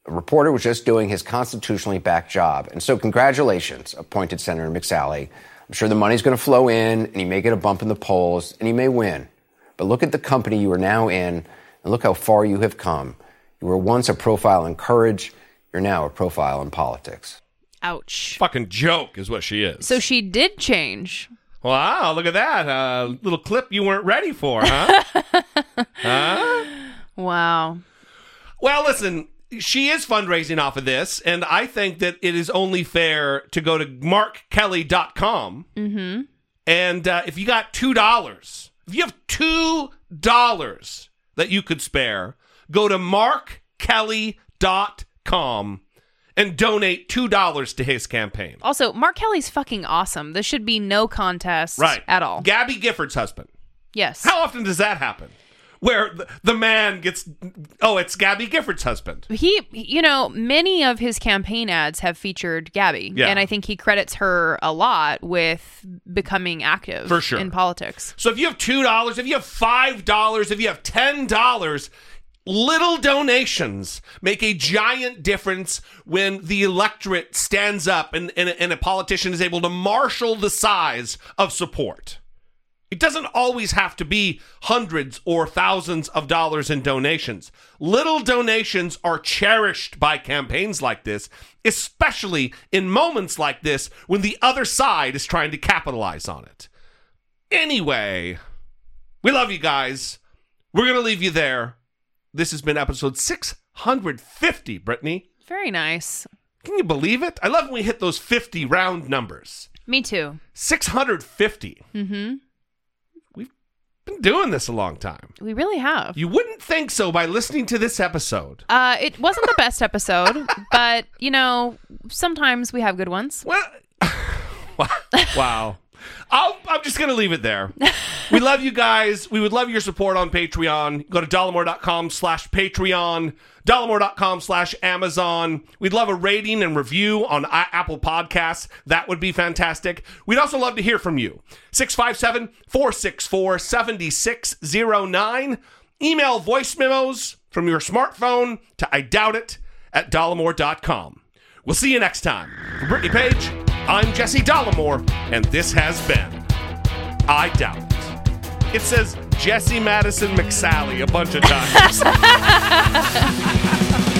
R: A reporter was just doing his constitutionally backed job. And so, congratulations, appointed Senator McSally. I'm sure the money's going to flow in, and he may get a bump in the polls, and he may win. But look at the company you are now in, and look how far you have come. You were once a profile in courage, you're now a profile in politics.
D: Ouch.
C: Fucking joke is what she is.
D: So she did change.
C: Wow, look at that. A uh, little clip you weren't ready for, huh? huh?
D: Wow.
C: Well, listen, she is fundraising off of this, and I think that it is only fair to go to markkelly.com.
D: Mm-hmm.
C: And uh, if you got $2, if you have $2 that you could spare, go to markkelly.com and donate $2 to his campaign.
D: Also, Mark Kelly's fucking awesome. This should be no contest
C: right.
D: at all.
C: Gabby Giffords' husband.
D: Yes.
C: How often does that happen? Where the man gets oh it's gabby giffords' husband.
D: He you know many of his campaign ads have featured gabby
C: yeah.
D: and i think he credits her a lot with becoming active
C: for sure.
D: in politics.
C: So if you have two dollars if you have five dollars if you have ten dollars little donations make a giant difference when the electorate stands up and, and, and a politician is able to marshal the size of support it doesn't always have to be hundreds or thousands of dollars in donations. Little donations are cherished by campaigns like this, especially in moments like this when the other side is trying to capitalize on it. Anyway, we love you guys. We're going to leave you there. This has been episode 650, Brittany.
D: Very nice.
C: Can you believe it? I love when we hit those 50 round numbers.
D: Me too.
C: 650.
D: Mm-hmm.
C: Been doing this a long time.
D: We really have.
C: You wouldn't think so by listening to this episode.
D: Uh, it wasn't the best episode, but you know, sometimes we have good ones.
C: Well, wow. I'll, I'm just going to leave it there. we love you guys. We would love your support on Patreon. Go to dollemore.com slash Patreon, dollemore.com slash Amazon. We'd love a rating and review on Apple Podcasts. That would be fantastic. We'd also love to hear from you. 657 464 7609. Email voice memos from your smartphone to I doubt it at dollemore.com. We'll see you next time. For Brittany Page, I'm Jesse Dollemore, and this has been I Doubt It. It says Jesse Madison McSally a bunch of times.